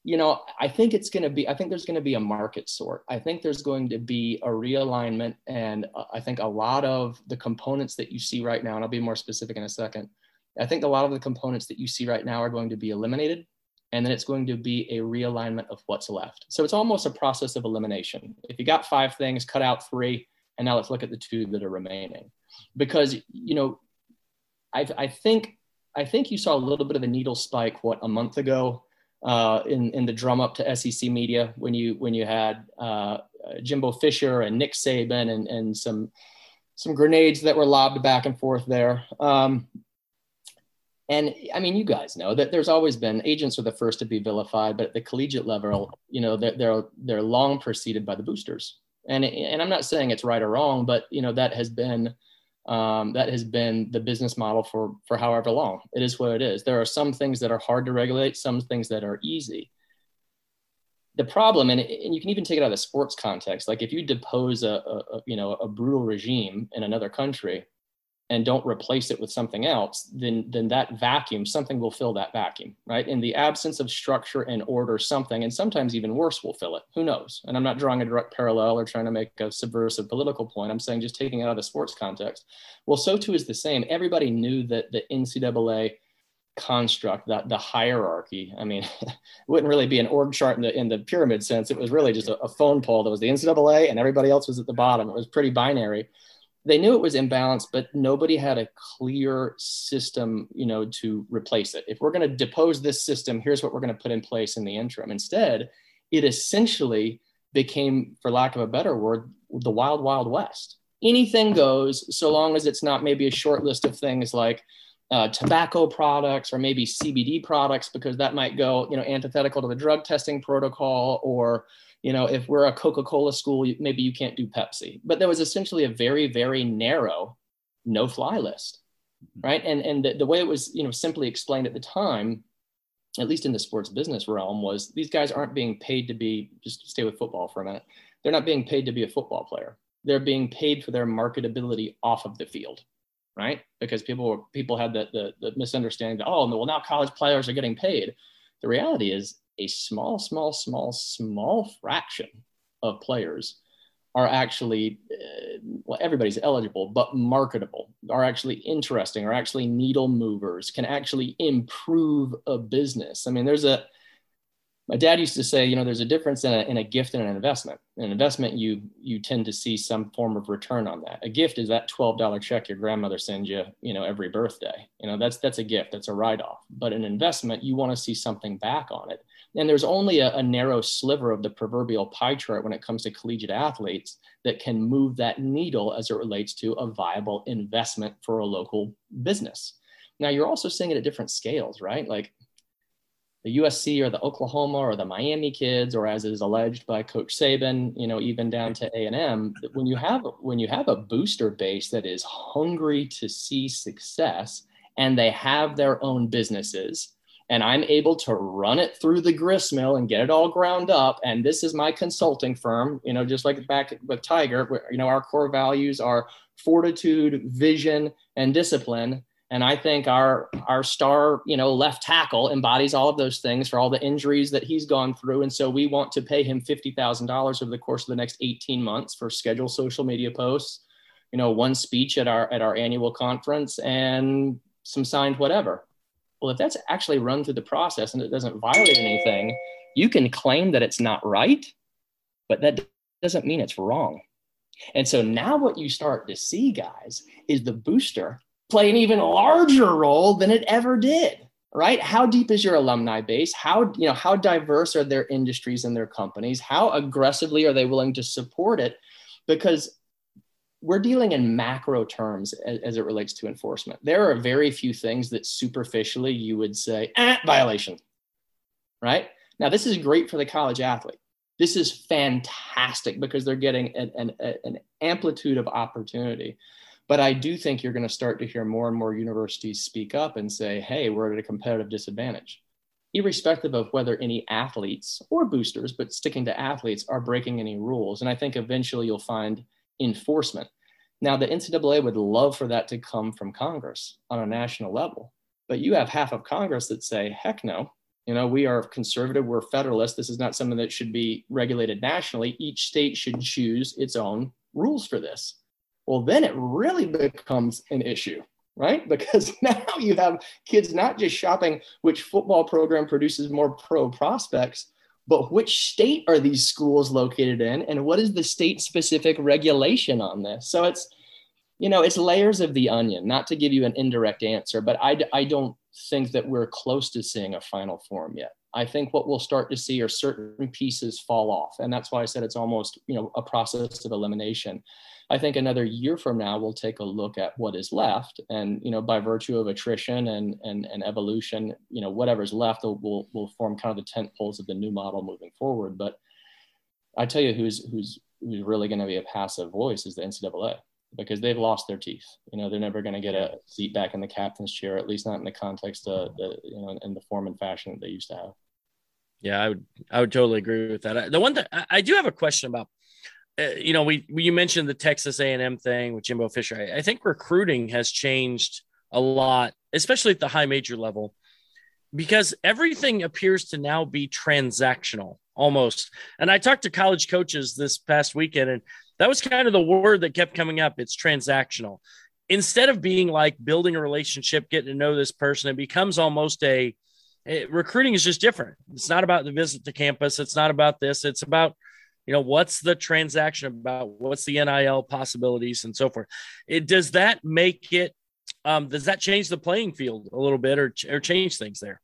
you know, I think it's going to be, I think there's going to be a market sort. I think there's going to be a realignment. And uh, I think a lot of the components that you see right now, and I'll be more specific in a second, I think a lot of the components that you see right now are going to be eliminated. And then it's going to be a realignment of what's left. So it's almost a process of elimination. If you got five things, cut out three, and now let's look at the two that are remaining. Because, you know, I, I think I think you saw a little bit of a needle spike what a month ago uh, in in the drum up to SEC media when you when you had uh, Jimbo Fisher and Nick Saban and and some some grenades that were lobbed back and forth there. Um, and I mean, you guys know that there's always been agents are the first to be vilified, but at the collegiate level, you know, they're they're, they're long preceded by the boosters. And and I'm not saying it's right or wrong, but you know that has been um, that has been the business model for for however long. It is what it is. There are some things that are hard to regulate, some things that are easy. The problem, and, and you can even take it out of the sports context, like if you depose a, a, a you know a brutal regime in another country, and don't replace it with something else, then then that vacuum, something will fill that vacuum, right? In the absence of structure and order, something, and sometimes even worse, will fill it. Who knows? And I'm not drawing a direct parallel or trying to make a subversive political point. I'm saying just taking it out of the sports context. Well, so too is the same. Everybody knew that the NCAA construct, that the hierarchy. I mean, *laughs* it wouldn't really be an org chart in the in the pyramid sense. It was really just a, a phone pole that was the NCAA, and everybody else was at the bottom. It was pretty binary they knew it was imbalanced, but nobody had a clear system, you know, to replace it. If we're going to depose this system, here's what we're going to put in place in the interim. Instead, it essentially became, for lack of a better word, the wild, wild west. Anything goes, so long as it's not maybe a short list of things like uh, tobacco products or maybe CBD products, because that might go, you know, antithetical to the drug testing protocol or you know, if we're a Coca-Cola school, maybe you can't do Pepsi. But there was essentially a very, very narrow no-fly list, mm-hmm. right? And and the, the way it was, you know, simply explained at the time, at least in the sports business realm, was these guys aren't being paid to be. Just stay with football for a minute. They're not being paid to be a football player. They're being paid for their marketability off of the field, right? Because people were, people had the, the the misunderstanding that oh, well now college players are getting paid. The reality is a small, small, small, small fraction of players are actually, uh, well, everybody's eligible, but marketable, are actually interesting, are actually needle movers, can actually improve a business. I mean, there's a, my dad used to say, you know, there's a difference in a, in a gift and an investment. An investment, you you tend to see some form of return on that. A gift is that twelve dollar check your grandmother sends you, you know, every birthday. You know, that's that's a gift, that's a write off. But an investment, you want to see something back on it. And there's only a, a narrow sliver of the proverbial pie chart when it comes to collegiate athletes that can move that needle as it relates to a viable investment for a local business. Now you're also seeing it at different scales, right? Like the USC or the Oklahoma or the Miami kids, or as is alleged by Coach Saban, you know, even down to A and M. When you have when you have a booster base that is hungry to see success, and they have their own businesses, and I'm able to run it through the grist mill and get it all ground up. And this is my consulting firm, you know, just like back with Tiger, you know, our core values are fortitude, vision, and discipline and I think our our star, you know, left tackle embodies all of those things for all the injuries that he's gone through. And so we want to pay him fifty thousand dollars over the course of the next eighteen months for scheduled social media posts, you know, one speech at our at our annual conference, and some signed whatever. Well, if that's actually run through the process and it doesn't violate anything, you can claim that it's not right, but that doesn't mean it's wrong. And so now what you start to see, guys, is the booster play an even larger role than it ever did right? How deep is your alumni base? How you know how diverse are their industries and their companies? How aggressively are they willing to support it? Because we're dealing in macro terms as, as it relates to enforcement. There are very few things that superficially you would say eh, violation right? Now this is great for the college athlete. This is fantastic because they're getting an, an, an amplitude of opportunity. But I do think you're going to start to hear more and more universities speak up and say, hey, we're at a competitive disadvantage, irrespective of whether any athletes or boosters, but sticking to athletes, are breaking any rules. And I think eventually you'll find enforcement. Now, the NCAA would love for that to come from Congress on a national level, but you have half of Congress that say, heck no, You know, we are conservative, we're federalist. This is not something that should be regulated nationally. Each state should choose its own rules for this. Well, then it really becomes an issue, right? *laughs* Because now you have kids not just shopping which football program produces more pro prospects, but which state are these schools located in and what is the state specific regulation on this? So it's, you know, it's layers of the onion, not to give you an indirect answer, but I, I don't think that we're close to seeing a final form yet. I think what we'll start to see are certain pieces fall off. And that's why I said it's almost, you know, a process of elimination. I think another year from now, we'll take a look at what is left. And, you know, by virtue of attrition and, and, and evolution, you know, whatever's left will, will, will form kind of the tent poles of the new model moving forward. But I tell you who's, who's, who's really going to be a passive voice is the NCAA because they've lost their teeth. You know, they're never going to get a seat back in the captain's chair, at least not in the context of the, you know, in the form and fashion that they used to have. Yeah, I would, I would totally agree with that. The one that I do have a question about, uh, you know, we, we, you mentioned the Texas A&M thing with Jimbo Fisher. I, I think recruiting has changed a lot, especially at the high major level, because everything appears to now be transactional almost. And I talked to college coaches this past weekend, and that was kind of the word that kept coming up. It's transactional. Instead of being like building a relationship, getting to know this person, it becomes almost a it, recruiting is just different. It's not about the visit to campus. It's not about this. It's about, you know, what's the transaction about? What's the NIL possibilities and so forth. It does that make it, um, does that change the playing field a little bit or, or change things there?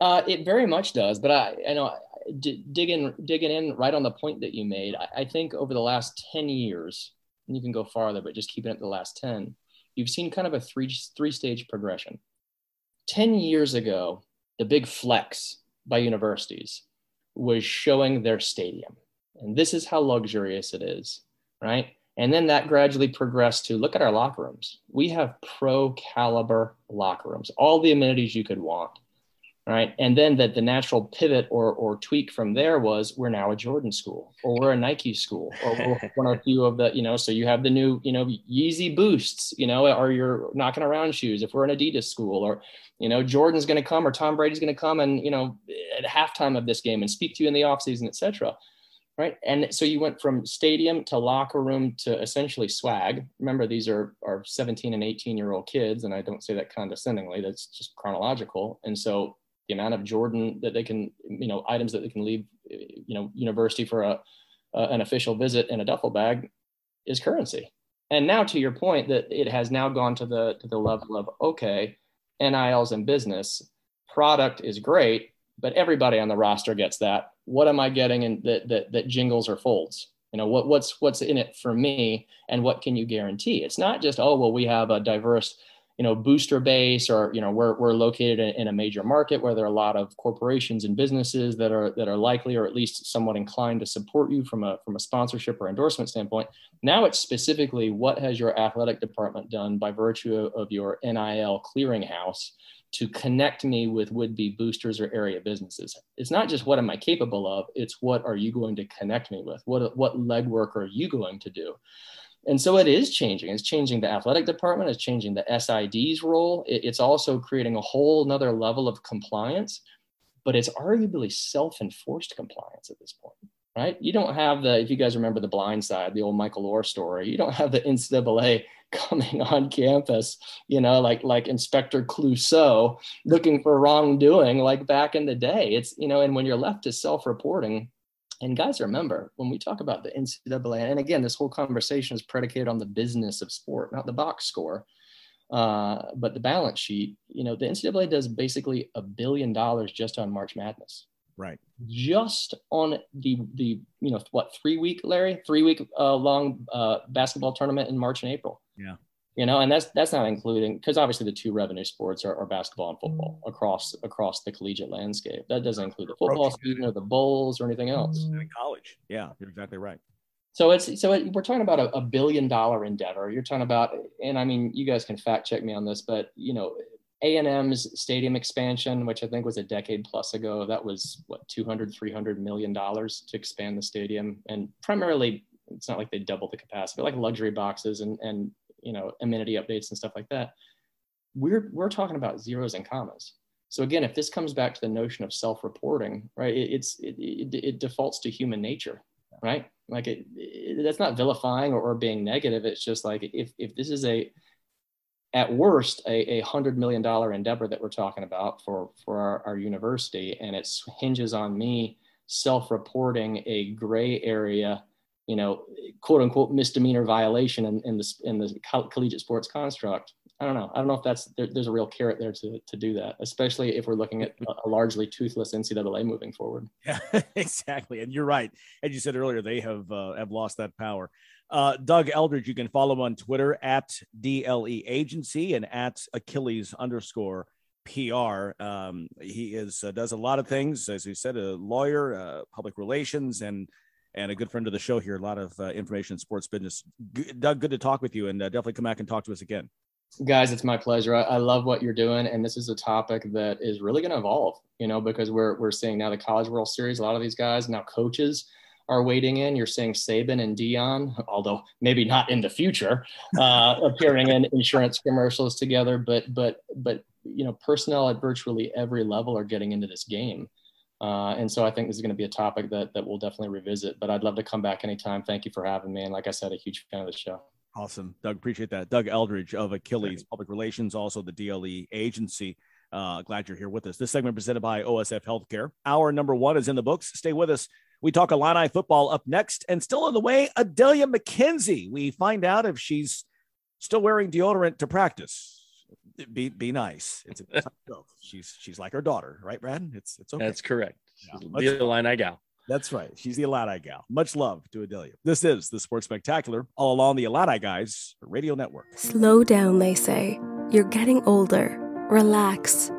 Uh, it very much does, but I, I know d- digging digging in right on the point that you made, I, I think over the last 10 years, and you can go farther, but just keeping it the last 10, you've seen kind of a three three stage progression. 10 years ago, the big flex by universities was showing their stadium. And this is how luxurious it is, right? And then that gradually progressed to look at our locker rooms. We have pro caliber locker rooms, all the amenities you could want right? And then that the natural pivot or, or tweak from there was we're now a Jordan school or we're a Nike school or we're *laughs* one or a few of the, you know, so you have the new, you know, Yeezy boosts, you know, or you're knocking around shoes if we're an Adidas school or, you know, Jordan's going to come or Tom Brady's going to come and, you know, at halftime of this game and speak to you in the offseason, et cetera. Right. And so you went from stadium to locker room to essentially swag. Remember, these are, are 17 and 18 year old kids. And I don't say that condescendingly, that's just chronological. And so the amount of Jordan that they can, you know, items that they can leave, you know, university for a, uh, an official visit in a duffel bag is currency. And now to your point that it has now gone to the, to the level of, okay, NILs in business, product is great, but everybody on the roster gets that. What am I getting in that, that, that jingles or folds? You know, what, what's, what's in it for me and what can you guarantee? It's not just, oh, well, we have a diverse you know booster base or you know we're, we're located in, a major market where there are a lot of corporations and businesses that are that are likely or at least somewhat inclined to support you from a from a sponsorship or endorsement standpoint. Now it's specifically what has your athletic department done by virtue of your nil clearinghouse to connect me with would-be boosters or area businesses? It's not just what am i capable of it's what are you going to connect me with? What what legwork are you going to do and so it is changing. It's changing the athletic department. It's changing the SID's role. it's also creating a whole another level of compliance, but it's arguably self-enforced compliance at this point, right? You don't have the, if you guys remember the blind side, the old Michael Oher story, you don't have the *laughs* NCAA coming on campus, you know, like like Inspector Clouseau looking for wrongdoing like back in the day. It's, you know, and when you're left to self-reporting, and guys, remember when we talk about the NCAA, and again, this whole conversation is predicated on the business of sport, not the box score, uh, but the balance sheet. You know, the NCAA does basically a billion dollars just on March Madness. Right. Just on the the you know what three week Larry three week uh, long uh, basketball tournament in March and April. Yeah you know and that's that's not including because obviously the two revenue sports are, are, basketball and football mm. across across the collegiate landscape. That doesn't include the football season or the bowls or anything else. Mm, In college. Yeah you're exactly right. So it's so it, we're talking about a, a, billion dollar endeavor. You're talking about and i mean you guys can fact check me on this but you know a&m's stadium expansion which i think was a decade plus ago that was what 200 300 million dollars to expand the stadium. And primarily it's not like they doubled the capacity like luxury boxes and and you know amenity updates and stuff like that we're we're talking about zeros and commas So again, if this comes back to the notion of self-reporting, right, it, it's it, it, it, defaults to human nature, right? Like it, that's not vilifying or, or, being negative. It's just like if if this is a at worst a, a hundred million dollar endeavor that we're talking about for for our, our university, and it hinges on me self-reporting a gray area you know, quote unquote misdemeanor violation in, in the in the collegiate sports construct. I don't know. I don't know if that's there, there's a real carrot there to to do that, especially if we're looking at a largely toothless NCAA moving forward. Yeah, *laughs* exactly. And you're right. As you said earlier, they have uh, have lost that power. Uh, Doug Eldridge, you can follow him on Twitter at DLE Agency and at Achilles underscore PR. Um, he is uh, does a lot of things, as you said, a lawyer, uh, public relations, and and a good friend of the show here. A lot of uh, information in sports business. G- Doug, good to talk with you, and uh, definitely come back and talk to us again. Guys, it's my pleasure. I, I, love what you're doing, and this is a topic that is really going to evolve. You know, because we're we're seeing now the College World Series. A lot of these guys now coaches are waiting in. You're seeing Saban and Deion, although maybe not in the future, uh, *laughs* appearing in insurance commercials together. But but but you know, personnel at virtually every level are getting into this game. Uh, and so I think this is going to be a topic that, that we'll definitely revisit, but I'd love to come back anytime. Thank you for having me. And like I said, a huge fan of the show. Awesome. Doug, appreciate that. Doug Eldridge of Achilles Public Relations, also the DLE agency. Uh, glad you're here with us. This segment presented by OSF Healthcare. Our number one is in the books. Stay with us. We talk Illini football up next, and still on the way, Adalia McKenzie. We find out if she's still wearing deodorant to practice be be nice. It's a joke. She's she's like her daughter, right, Brad? It's it's okay. That's correct. Yeah, the Illini gal. That's right. She's the Illini gal. Much love to Adalia. This is the Sports Spectacular, all along the Illini Guys Radio Network. Slow down, they say. You're getting older. Relax.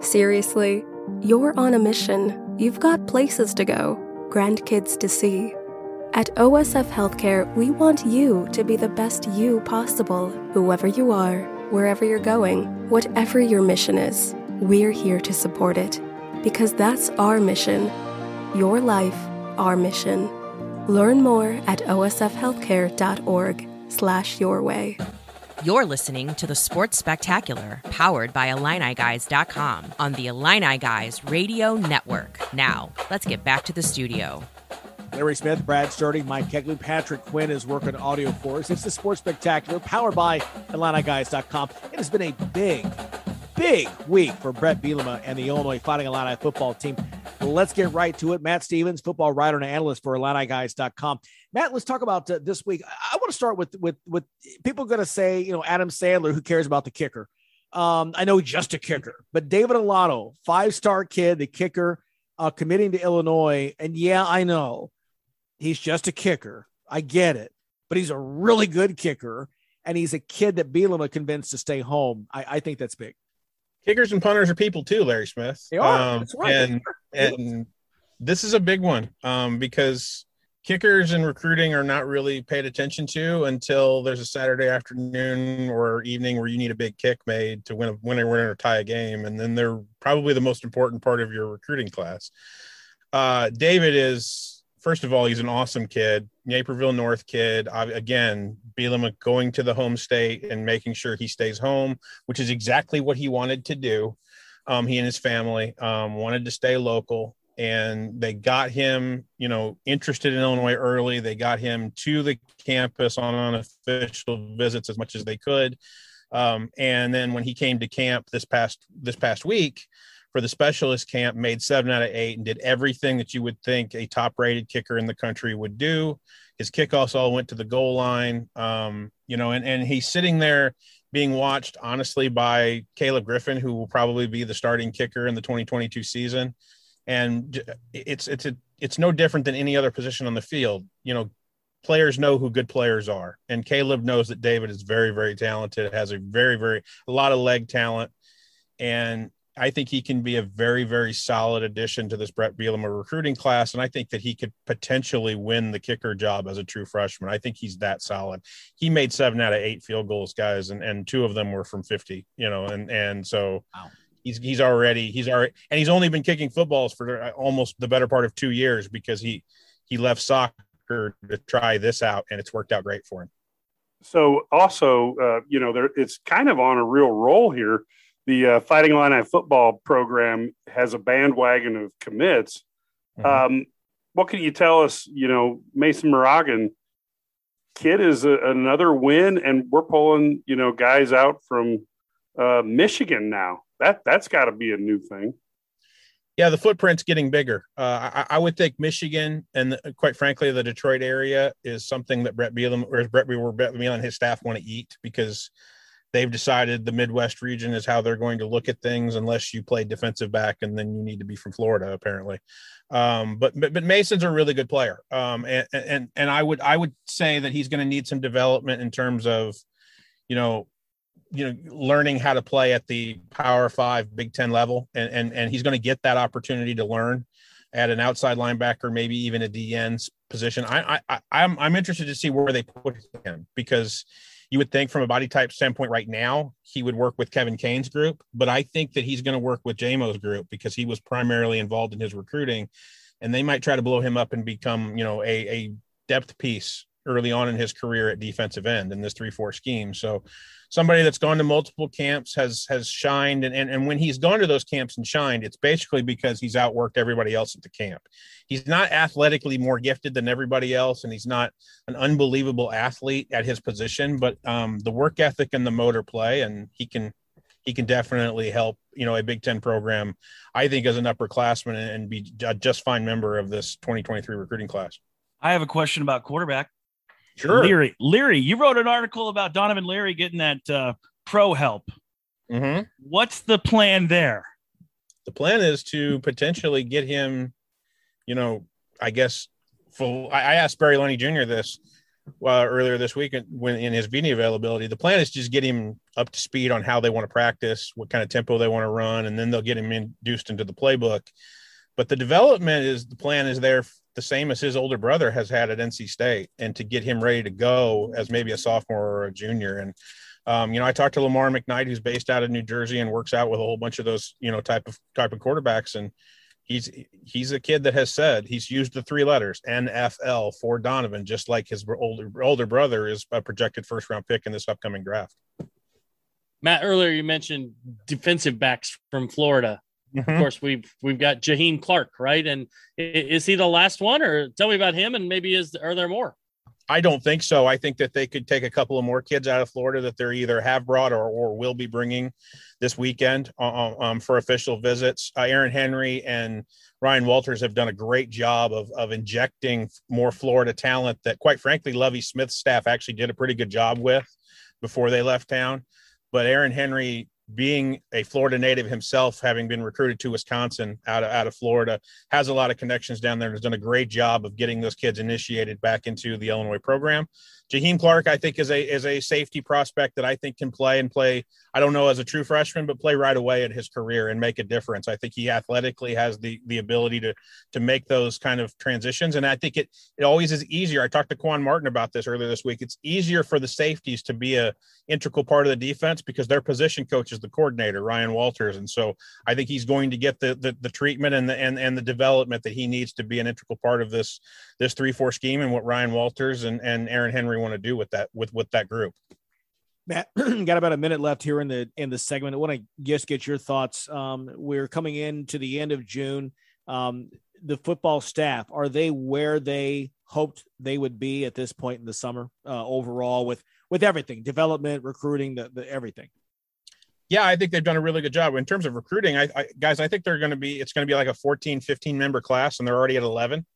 Seriously, you're on a mission. You've got places to go, grandkids to see. At OSF Healthcare, we want you to be the best you possible, whoever you are wherever you're going, whatever your mission is, we're here to support it. Because that's our mission. Your life, our mission. Learn more at osfhealthcare.org slash your way. You're listening to the Sports Spectacular, powered by IlliniGuys.com on the Illini Guys Radio Network. Now, let's get back to the studio. Larry Smith, Brad Sturdy, Mike Kegley, Patrick Quinn is working audio for us. It's the Sports Spectacular, powered by IlliniGuys.com. It has been a big, big week for Bret Bielema and the Illinois Fighting Illini football team. Let's get right to it. Matt Stevens, football writer and analyst for IlliniGuys.com. Matt, let's talk about uh, this week. I want to start with with with people going to say, you know, Adam Sandler, who cares about the kicker? Um, I know just a kicker, but David Olano, five star kid, the kicker, uh, committing to Illinois. And yeah, I know He's just a kicker. I get it, but he's a really good kicker, and he's a kid that Bielema convinced to stay home. I, I think that's big. Kickers and punters are people too, Larry Smith. They are. Um, that's right. And and this is a big one um, because kickers and recruiting are not really paid attention to until there's a Saturday afternoon or evening where you need a big kick made to win a win or win or tie a game, and then they're probably the most important part of your recruiting class. Uh, David is first of all, he's an awesome kid, Naperville North kid. again, Bielema going to the home state and making sure he stays home, which is exactly what he wanted to do. Um, he and his family um, wanted to stay local, and they got him, you know, interested in Illinois early. They got him to the campus on unofficial visits as much as they could. Um, and then when he came to camp this past this past week, for the specialist camp, made seven out of eight, and did everything that you would think a top rated kicker in the country would do. His kickoffs all went to the goal line, um, you know, and, and he's sitting there being watched honestly by Caleb Griffin, who will probably be the starting kicker in the 2022 season. And it's it's a, it's no different than any other position on the field. You know, players know who good players are, and Caleb knows that David is very very talented, has a very very a lot of leg talent, and I think he can be a very, very solid addition to this Bret Bielema recruiting class. And I think that he could potentially win the kicker job as a true freshman. I think he's that solid. He made seven out of eight field goals, guys, and, and two of them were from 50, you know, and, and so wow. he's, he's already, he's already, and he's only been kicking footballs for almost the better part of two years because he, he left soccer to try this out and it's worked out great for him. So also, uh, you know, there it's kind of on a real roll here the uh, Fighting Illini football program has a bandwagon of commits. Mm-hmm. Um, what can you tell us? You know, Mason Moragan kid is a, another win, and we're pulling you know guys out from uh, Michigan now. That that's got to be a new thing. Yeah, the footprint's getting bigger. Uh, I, I, would think Michigan and the, quite frankly the Detroit area is something that Bret Bielema or Bret or Bret Bielema and his staff want to eat because they've decided the Midwest region is how they're going to look at things unless you play defensive back and then you need to be from Florida apparently. Um, but, but but Mason's a really good player. Um, and and and I would I would say that he's going to need some development in terms of, you know, you know, learning how to play at the Power Five, Big Ten level, and and and he's going to get that opportunity to learn at an outside linebacker, maybe even a DN position. I I I'm I'm interested to see where they put him because you would think from a body type standpoint right now he would work with Kevin Kane's group, but I think that he's going to work with JMO's group because he was primarily involved in his recruiting, and they might try to blow him up and become you know a, a depth piece early on in his career at defensive end in this three four scheme. So somebody that's gone to multiple camps has has shined. And, and and when he's gone to those camps and shined it's basically because he's outworked everybody else at the camp. He's not athletically more gifted than everybody else and he's not an unbelievable athlete at his position but um, the work ethic and the motor play and he can he can definitely help you know a big 10 program i think as an upperclassman and be a just fine member of this 2023 recruiting class. I have a question about quarterback Sure. Leary, Leary, you wrote an article about Donovan Leary getting that uh, pro help. Mm-hmm. What's the plan there? The plan is to potentially get him, you know, I guess. Full. I asked Barry Lunney Jr. this uh, earlier this week when in his media availability. The plan is just get him up to speed on how they want to practice, what kind of tempo they want to run, and then they'll get him induced into the playbook. But the development is the plan is there the same as his older brother has had at NC State, and to get him ready to go as maybe a sophomore or a junior. And um, you know, I talked to Lamar McKnight, who's based out of New Jersey and works out with a whole bunch of those you know type of type of quarterbacks, and he's he's a kid that has said he's used the three letters NFL for Donovan, just like his older older brother is a projected first round pick in this upcoming draft. Matt, earlier you mentioned defensive backs from Florida. Mm-hmm. Of course, we've we've got Jaheim Clark, right? And is he the last one, or tell me about him? And maybe is are there more? I don't think so. I think that they could take a couple of more kids out of Florida that they're either have brought or, or will be bringing this weekend uh, uh, um, for official visits. Uh, Aaron Henry and Ryan Walters have done a great job of, of injecting more Florida talent that, quite frankly, Lovie Smith's staff actually did a pretty good job with before they left town. But Aaron Henry being a Florida native himself, having been recruited to Wisconsin out of, out of Florida, has a lot of connections down there and has done a great job of getting those kids initiated back into the Illinois program. Jaheim Clark, I think, is a is a safety prospect that I think can play and play. I don't know as a true freshman, but play right away in his career and make a difference. I think he athletically has the the ability to to make those kind of transitions, and I think it it always is easier. I talked to Quan Martin about this earlier this week. It's easier for the safeties to be a integral part of the defense because their position coach is the coordinator, Ryan Walters, and so I think he's going to get the the, the treatment and the and and the development that he needs to be an integral part of this this three four scheme and what Ryan Walters and and Aaron Henry want to do with that with with that group. Matt, *clears throat* got about a minute left here in the in the segment. I want to just get your thoughts. Um, we're coming into the end of June. Um, the football staff are they where they hoped they would be at this point in the summer uh, overall with with everything development recruiting the, the everything yeah i think they've done a really good job in terms of recruiting I, I guys i think they're going to be it's going to be like a 14 15 member class and they're already at 11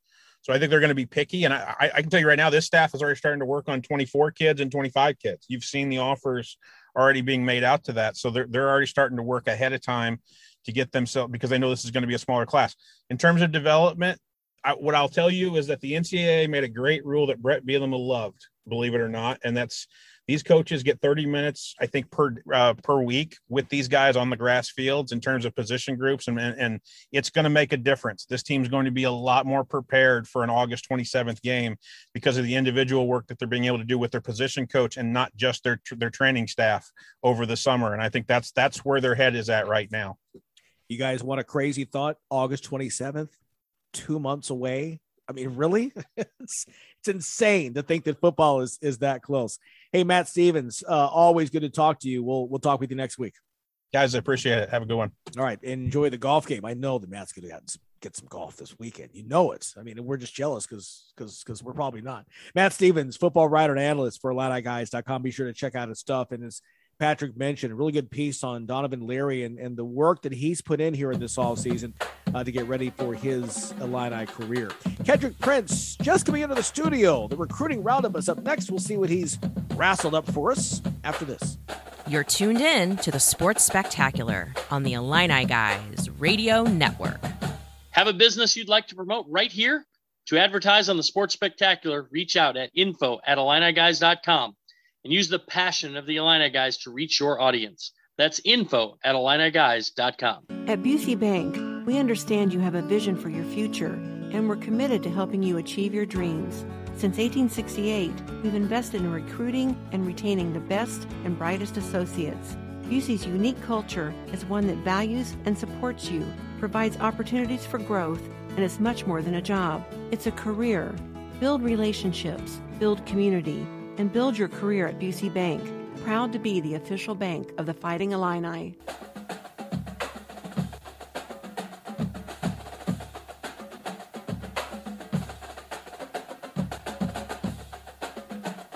so I think they're going to be picky. And I, I can tell you right now, this staff is already starting to work on 24 kids and 25 kids. You've seen the offers already being made out to that. So they're, they're already starting to work ahead of time to get themselves because they know this is going to be a smaller class. In terms of development, I, what I'll tell you is that the NCAA made a great rule that Bret Bielema loved, believe it or not, and that's these coaches get 30 minutes, I think, per uh, per week with these guys on the grass fields in terms of position groups, and and, and it's going to make a difference. This team's going to be a lot more prepared for an August 27th game because of the individual work that they're being able to do with their position coach and not just their their training staff over the summer. And I think that's that's where their head is at right now. You guys want a crazy thought? August 27th, two months away. I mean, really? *laughs* it's insane to think that football is is that close. Hey, Matt Stevens, uh, always good to talk to you. We'll we'll talk with you next week. Guys, I appreciate it. Have a good one. All right. Enjoy the golf game. I know the Matt's going to get some golf this weekend. You know it. I mean, we're just jealous because because because we're probably not. Matt Stevens, football writer and analyst for IlliniGuys.com. Be sure to check out his stuff. And as Patrick mentioned, a really good piece on Donovan Leary and, and the work that he's put in here in this all season uh, to get ready for his Illini career. Kendrick Prince just coming into the studio. The recruiting roundup is up next. We'll see what he's rassled up for us after this. You're tuned in to the Sports Spectacular on the Illini Guys Radio Network. Have a business you'd like to promote right here? To advertise on the Sports Spectacular, reach out at info at IlliniGuys.com and use the passion of the Illini Guys to reach your audience. That's info at IlliniGuys.com. At Busey Bank, we understand you have a vision for your future, and we're committed to helping you achieve your dreams. Since 1868, we've invested in recruiting and retaining the best and brightest associates. Busey's unique culture is one that values and supports you, provides opportunities for growth, and is much more than a job. It's a career. Build relationships, build community, and build your career at Busey Bank. Proud to be the official bank of the Fighting Illini.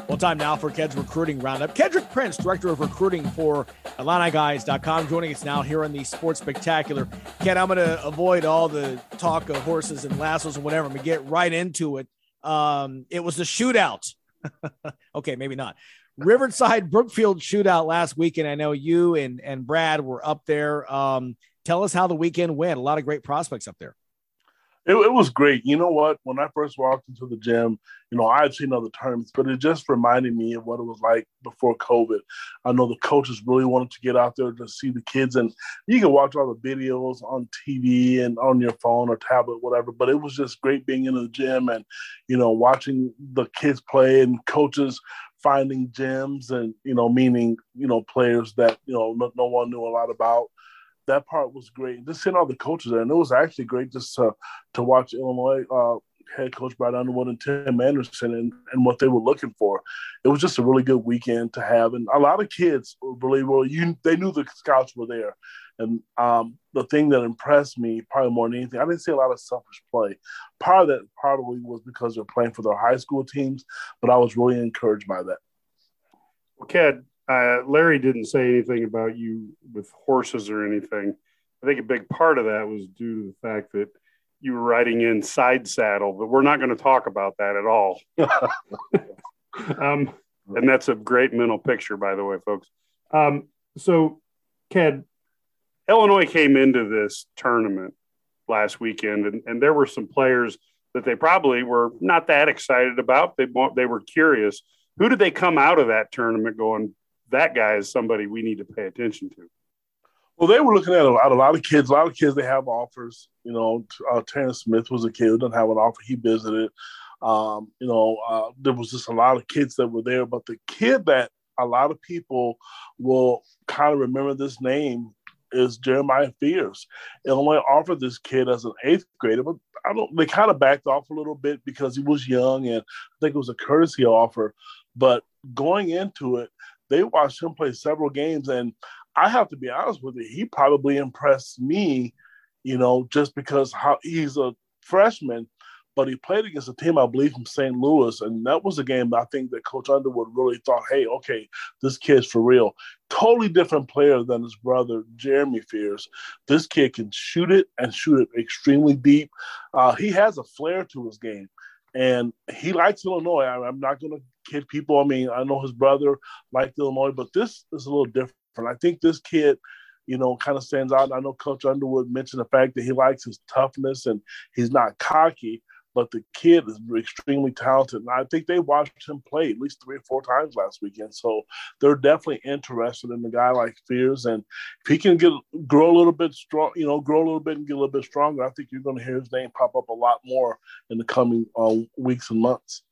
Well, time now for Ked's recruiting roundup. Kendrick Prince, director of recruiting for IlliniGuys.com, joining us now here on the Sports Spectacular. Ken, I'm going to avoid all the talk of horses and lassos and whatever. To get right into it. Um, it was the shootout. *laughs* okay, maybe not. Riverside Brookfield shootout last weekend. I know you and, and Brad were up there. Um, tell us how the weekend went. A lot of great prospects up there. It, it, was great. You know what? When I first walked into the gym, you know, I had seen other tournaments, but it just reminded me of what it was like before COVID. I know the coaches really wanted to get out there to see the kids, and you can watch all the videos on TV and on your phone or tablet, whatever. But it was just great being in the gym and, you know, watching the kids play and coaches finding gems and, you know, meaning, you know, players that, you know, no, no one knew a lot about that part was great. Just seeing all the coaches there, and it was actually great just to to watch Illinois uh, head coach Brad Underwood and Tim Anderson and, and what they were looking for. It was just a really good weekend to have, and a lot of kids really well. You they knew the scouts were there, and um, the thing that impressed me probably more than anything, I didn't see a lot of selfish play. Part of that probably was because they're playing for their high school teams, but I was really encouraged by that. Well, Ked, uh, Larry didn't say anything about you with horses or anything. I think a big part of that was due to the fact that you were riding in side saddle, but we're not going to talk about that at all. *laughs* um, and that's a great mental picture, by the way, folks. Um, so, Ked, Illinois came into this tournament last weekend, and, and there were some players that they probably were not that excited about. They they were curious. Who did they come out of that tournament going? That guy is somebody we need to pay attention to. Well, they were looking at a lot, a lot of kids. A lot of kids they have offers. You know, uh, Terrence Smith was a kid who didn't have an offer. He visited. Um, you know, uh, there was just a lot of kids that were there. But the kid that a lot of people will kind of remember this name is Jeremiah Fears. Illinois offered this kid as an eighth grader, but I don't. They kind of backed off a little bit because he was young, and I think it was a courtesy offer. But going into it, they watched him play several games, and I have to be honest with you, he probably impressed me, you know, just because how he's a freshman, but he played against a team I believe from St. Louis, and that was a game I think that Coach Underwood really thought, hey, okay, this kid's for real. Totally different player than his brother Jeremy Fears. This kid can shoot it and shoot it extremely deep. Uh, he has a flair to his game and he likes Illinois. I, am not going to kid people. I mean, I know his brother liked Illinois, but this is a little different. I think this kid, you know, kind of stands out. I know Coach Underwood mentioned the fact that he likes his toughness and he's not cocky, but the kid is extremely talented. And I think they watched him play at least three or four times last weekend. So they're definitely interested in the guy like Fears. And if he can get grow a little bit strong, you know, grow a little bit and get a little bit stronger, I think you're going to hear his name pop up a lot more in the coming uh, weeks and months.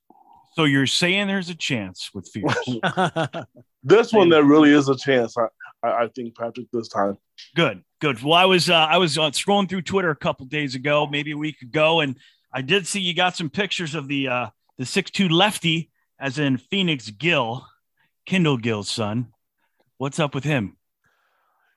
So you're saying there's a chance with Fears. *laughs* *laughs* this one, there really is a chance. I, I, I, think Patrick this time. Good, good. Well, I was uh, I was uh, scrolling through Twitter a couple days ago, maybe a week ago, and I did see you got some pictures of the uh, the six two lefty, as in Phoenix Gill, Kendall Gill's son. What's up with him?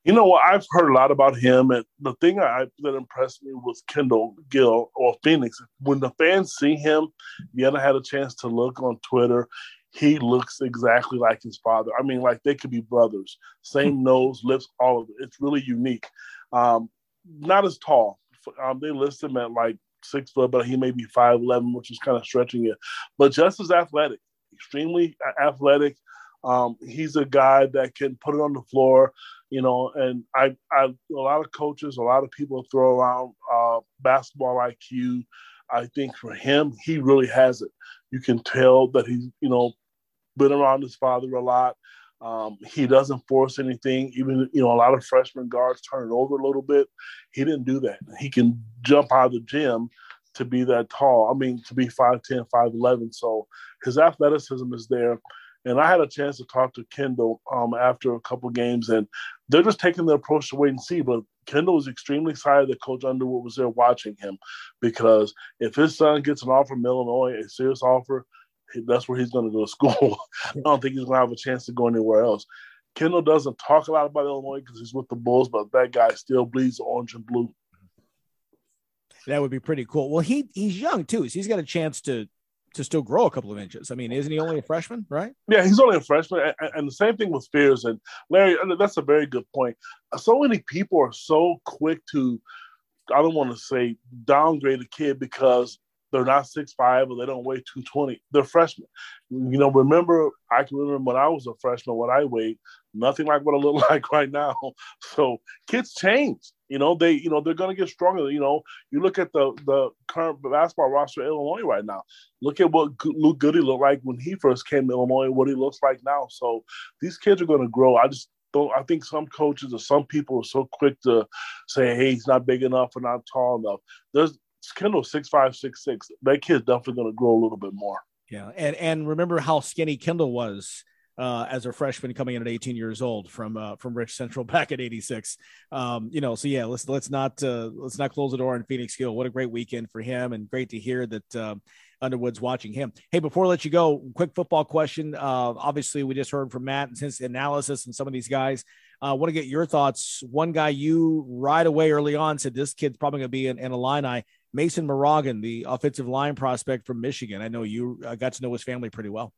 You know what? I've heard a lot about him, and the thing I, that impressed me was Kendall Gill or Phoenix. When the fans see him, you ever had a chance to look on Twitter, he looks exactly like his father. I mean, like they could be brothers. Same nose, lips, all of it. It's really unique. Um, not as tall. Um, they list him at like six foot, but he may be five eleven, which is kind of stretching it. But just as athletic, extremely athletic. Um, he's a guy that can put it on the floor, you know. And I, I, a lot of coaches, a lot of people throw around uh, basketball IQ. I think for him, he really has it. You can tell that he's, you know, been around his father a lot. Um, he doesn't force anything. Even you know, a lot of freshman guards turn it over a little bit. He didn't do that. He can jump out of the gym to be that tall. I mean, to be 5'10", 5'11". So his athleticism is there. And I had a chance to talk to Kendall um, after a couple games, and they're just taking the approach to wait and see. But Kendall was extremely excited that Coach Underwood was there watching him because if his son gets an offer from Illinois, a serious offer, that's where he's going to go to school. *laughs* I don't think he's going to have a chance to go anywhere else. Kendall doesn't talk a lot about Illinois because he's with the Bulls, but that guy still bleeds orange and blue. That would be pretty cool. Well, he he's young too, so he's got a chance to to still grow a couple of inches. I mean, isn't he only a freshman, right? Yeah, he's only a freshman, and, and the same thing with Spears and Larry. That's a very good point. So many people are so quick to, I don't want to say downgrade a kid because they're not six five or they don't weigh 220. They're freshmen. You know, remember, I can remember when I was a freshman, what I weighed, nothing like what I look *laughs* like right now. So kids change. You know, they, you know, they're gonna get stronger. You know, you look at the the current basketball roster of Illinois right now. Look at what Luke Goode looked like when he first came to Illinois, what he looks like now. So these kids are gonna grow. I just don't I think some coaches or some people are so quick to say, hey, he's not big enough or not tall enough. There's Kendall six five six six. That kid's definitely going to grow a little bit more. Yeah, and and remember how skinny Kendall was uh, as a freshman coming in at 18 years old from uh, from Rich Central *laughs* back at 86. Um, you know, so yeah, let's let's not uh, let's not close the door on Phoenix Gill. What a great weekend for him, and great to hear that um, Underwood's watching him. Hey, before I let you go, quick football question. Uh, obviously, we just heard from Matt and his analysis and some of these guys. I uh, want to get your thoughts. One guy you right away early on said this kid's probably going to be in, in Illini. Mason Morgan, the offensive line prospect from Michigan. I know you uh, got to know his family pretty well.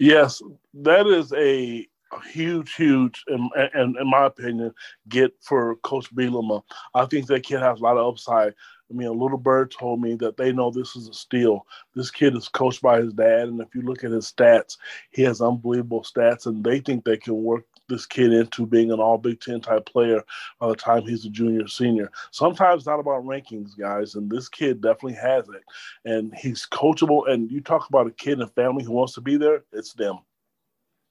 Yes, that is a, huge, huge, in, in, in, my opinion, get for Coach Bielema. I think that kid has a lot of upside. I mean, a little bird told me that they know this is a steal. This kid is coached by his dad, and if you look at his stats, he has unbelievable stats, and they think they can work this kid into being an all Big Ten type player by the time he's a junior senior. Sometimes not about rankings, guys, and this kid definitely has it. And he's coachable. And you talk about a kid and a family who wants to be there, it's them.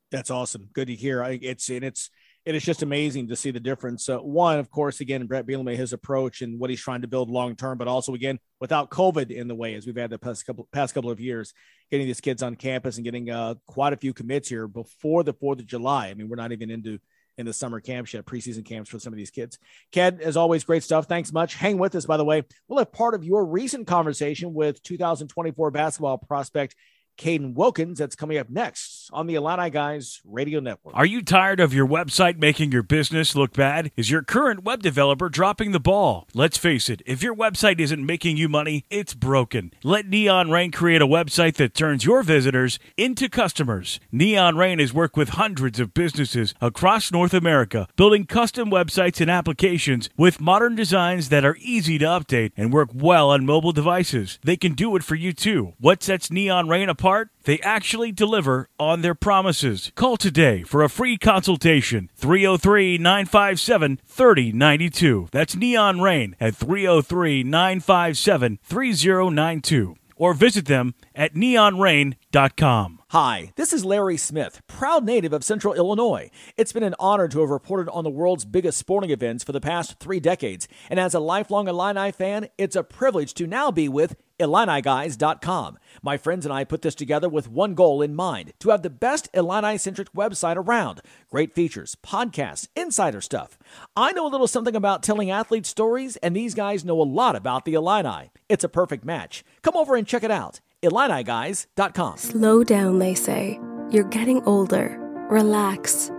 That's awesome. Good to hear. I, It's and it's it is just amazing to see the difference. Uh, one, of course, again, Bret Bielema, his approach and what he's trying to build long term, but also again without COVID in the way as we've had the past couple past couple of years, getting these kids on campus and getting uh, quite a few commits here before the Fourth of July. I mean, we're not even into in the summer camps yet, preseason camps for some of these kids. Ked, as always, great stuff. Thanks much. Hang with us, by the way. We'll have part of your recent conversation with 2024 basketball prospect Caden Wilkins. That's coming up next on the Illini Guys Radio Network. Are you tired of your website making your business look bad? Is your current web developer dropping the ball? Let's face it, if your website isn't making you money, it's broken. Let Neon Rain create a website that turns your visitors into customers. Neon Rain has worked with hundreds of businesses across North America, building custom websites and applications with modern designs that are easy to update and work well on mobile devices. They can do it for you too. What sets Neon Rain apart? Part, they actually deliver on their promises. Call today for a free consultation 303 957 3092. That's Neon Rain at 303 957 3092. Or visit them at neonrain.com. Hi, this is Larry Smith, proud native of Central Illinois. It's been an honor to have reported on the world's biggest sporting events for the past three decades. And as a lifelong Illini fan, it's a privilege to now be with IlliniGuys.com. My friends and I put this together with one goal in mind to have the best Illini centric website around. Great features, podcasts, insider stuff. I know a little something about telling athlete stories, and these guys know a lot about the Illini. It's a perfect match. Come over and check it out IlliniGuys.com. Slow down, they say. You're getting older. Relax.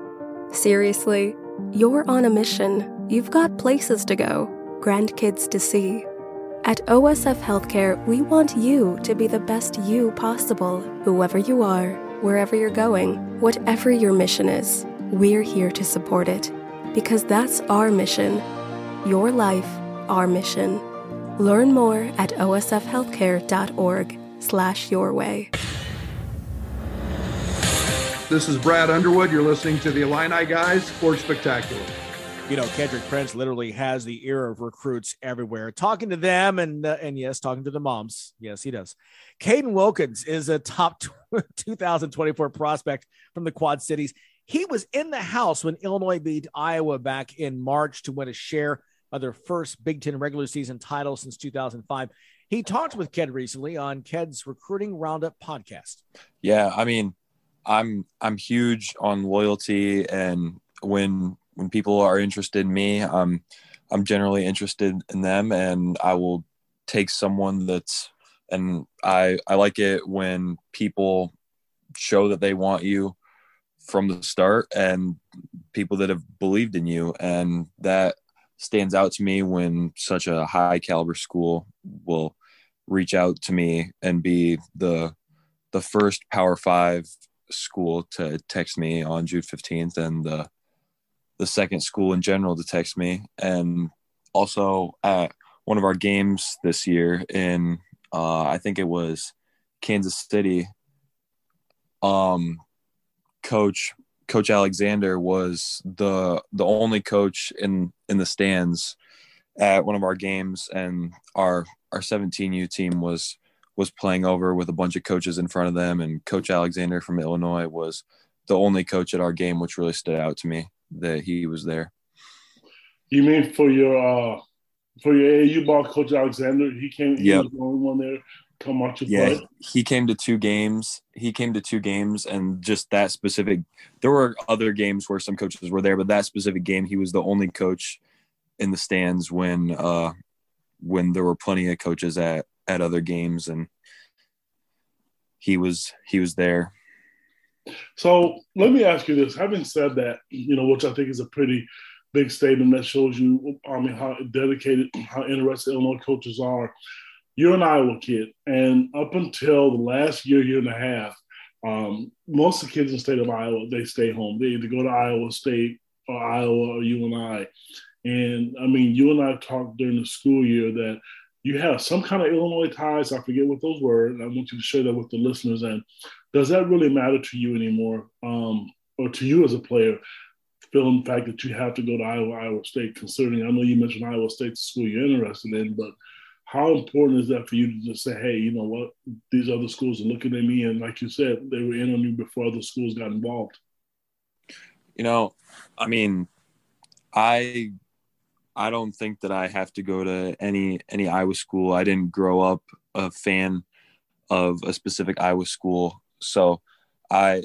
Seriously, you're on a mission. You've got places to go, grandkids to see. At OSF Healthcare, we want you to be the best you possible, whoever you are, wherever you're going, whatever your mission is. We're here to support it because that's our mission. Your life, our mission. Learn more at osfhealthcare.org slash your way. This is Brad Underwood. You're listening to the Illini Guys Sports Spectacular. You know, Kendrick Prince literally has the ear of recruits everywhere, talking to them and uh, and yes, talking to the moms. Yes, he does. Caden Wilkins is a top *laughs* 2024 prospect from the Quad Cities. He was in the house when Illinois beat Iowa back in March to win a share of their first Big Ten regular season title since 2005. He talked with Ked recently on Ked's Recruiting Roundup podcast. Yeah, I mean, I'm I'm huge on loyalty, and when when people are interested in me, I'm I'm generally interested in them, and I will take someone that's and I I like it when people show that they want you from the start and people that have believed in you and that stands out to me when such a high caliber school will reach out to me and be the the first power 5 school to text me on June 15th and the the second school in general to text me. And also at one of our games this year in uh, I think it was Kansas City um coach coach Alexander was the the only coach in in the stands at one of our games. And our our 17U team was was playing over with a bunch of coaches in front of them. And coach Alexander from Illinois was the only coach at our game which really stood out to me that he was there. You mean for your uh for your AAU ball coach Alexander, he came he yep. was the only one there come watch you yeah, play? he came to two games. He came to two games, and just that specific. There were other games where some coaches were there, but that specific game, he was the only coach in the stands when uh when there were plenty of coaches at at other games, and he was he was there. So let me ask you this: Having said that, you know, which I think is a pretty big statement that shows you, I mean, how dedicated, how interested Illinois coaches are you're an Iowa kid, and up until the last year, year and a half, um, most of the kids in the state of Iowa they stay home. They either go to Iowa State or Iowa or UNI. And I And I mean, you and I talked during the school year that you have some kind of Illinois ties. I forget what those were. And I want you to share that with the listeners. And does that really matter to you anymore, um, or to you as a player? Feeling the fact that you have to go to Iowa, Iowa State, considering I know you mentioned Iowa State, school you're interested in, but how important is that for you to just say, hey, you know what, these other schools are looking at me, and like you said, they were in on you before other schools got involved. You know, I mean, I I don't think that I have to go to any any Iowa school. I didn't grow up a fan of a specific Iowa school, so I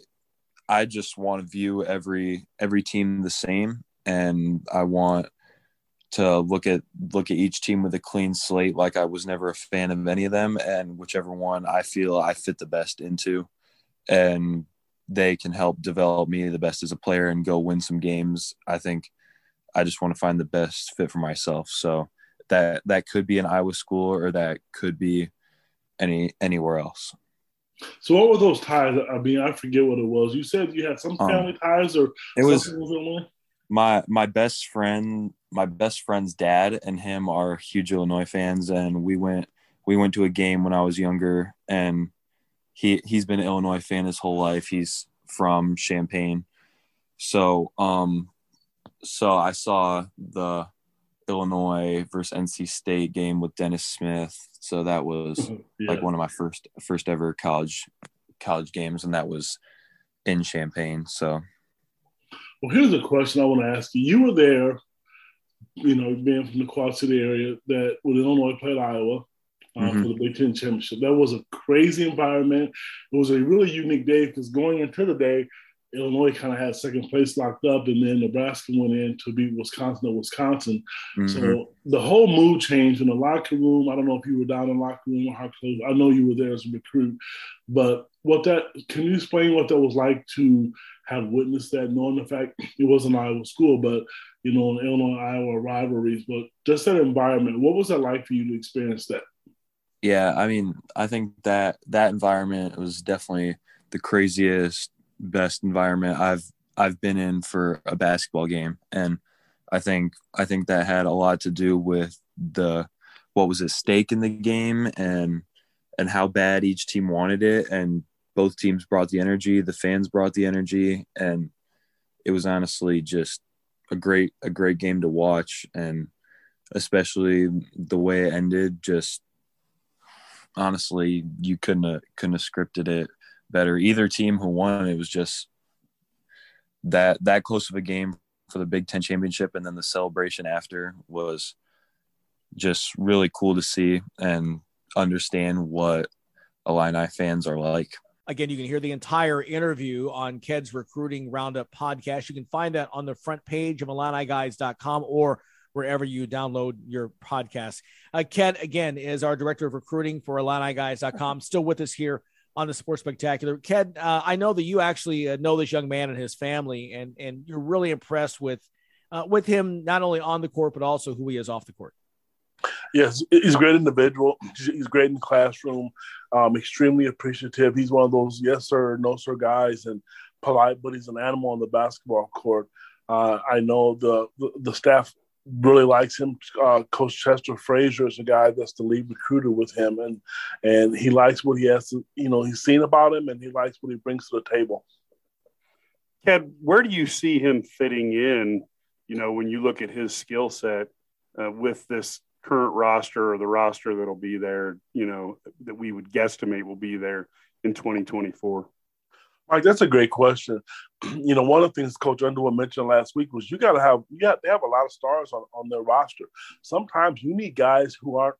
I just want to view every every team the same, and I want to look at look at each team with a clean slate like I was never a fan of any of them and whichever one I feel I fit the best into. And they can help develop me the best as a player and go win some games. I think I just want to find the best fit for myself. So that that could be an Iowa school or that could be any anywhere else so what were those ties? I mean I forget what it was. You said you had some um, family um, ties or it was my my best friend my best friend's dad and him are huge Illinois fans, and we went we went to a game when I was younger, and he he's been an Illinois fan his whole life. He's from Champaign, so um, so I saw the Illinois versus NC State game with Dennis Smith. So that was *laughs* yeah. like one of my first first ever college college games, and that was in Champaign. So well, here's a question I want to ask you. You were there, you know, being from the Quad City area, that when Illinois played Iowa uh, mm-hmm. for the Big Ten championship. That was a crazy environment. It was a really unique day because going into the day, Illinois kind of had second place locked up, and then Nebraska went in to beat Wisconsin or Wisconsin. Mm-hmm. So the whole mood changed in the locker room. I don't know if you were down in the locker room or how close. I know you were there as a recruit, but what that can you explain what that was like to have witnessed that, knowing the fact it wasn't Iowa school, but you know, an Illinois Iowa rivalries, but just that environment. What was that like for you to experience that? Yeah, I mean, I think that that environment was definitely the craziest, best environment I've I've been in for a basketball game, and I think I think that had a lot to do with the what was at stake in the game and and how bad each team wanted it. And both teams brought the energy the fans brought the energy. And it was honestly just a great a great game to watch. And especially the way it ended just honestly you couldn't have, couldn't have scripted it better either team who won it was just that that close of a game for the Big Ten championship and then the celebration after was just really cool to see and understand what Illini fans are like. Again, you can hear the entire interview on Ked's Recruiting Roundup podcast. You can find that on the front page of IlliniGuys.com or wherever you download your podcast. Uh, Ked, again, is our director of recruiting for IlliniGuys.com, still with us here on the Sports Spectacular. Ken, uh, I know that you actually uh, know this young man and his family, and and you're really impressed with uh, with him not only on the court but also who he is off the court. Yes, he's a great individual. He's great in the classroom. Um, extremely appreciative. He's one of those yes sir, no sir guys, and polite, but he's an animal on the basketball court. Uh, I know the, the, the staff really likes him. Uh, Coach Chester Frazier is a guy that's the lead recruiter with him, and and he likes what he has. To, you know, he's seen about him, and he likes what he brings to the table. Ted, where do you see him fitting in? You know, when you look at his skill set uh, with this current roster or the roster that'll be there, you know, that we would guesstimate will be there in 2024? Mike, that's a great question. *clears throat* You know, one of the things Coach Underwood mentioned last week was you got to have you got to have a lot of stars on, on their roster. Sometimes you need guys who aren't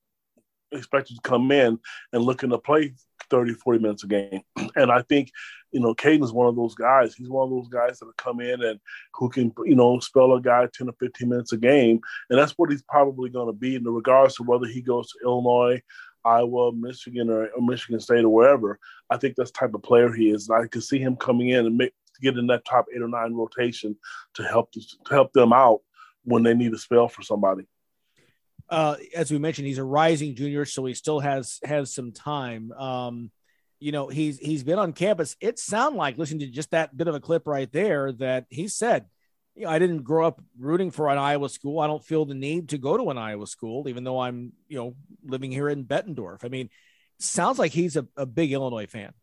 expected to come in and looking to play 30, 40 minutes a game. *clears throat* And I think, you know, Caden is one of those guys. He's one of those guys that will come in and who can, you know, spell a guy 10 or 15 minutes a game. And that's what he's probably going to be in the regards to whether he goes to Illinois, Iowa, Michigan, or, or, Michigan State or wherever. I think that's type of player he is. And I can see him coming in and make, get in that top eight or nine rotation to help to help them out when they need a spell for somebody uh, as we mentioned, he's a rising junior, so he still has has some time. Um, you know, he's he's been on campus. It sounded like listening to just that bit of a clip right there that he said, you know, I didn't grow up rooting for an Iowa school. I don't feel the need to go to an Iowa school, even though I'm, you know, living here in Bettendorf. I mean, sounds like he's a, a big Illinois fan.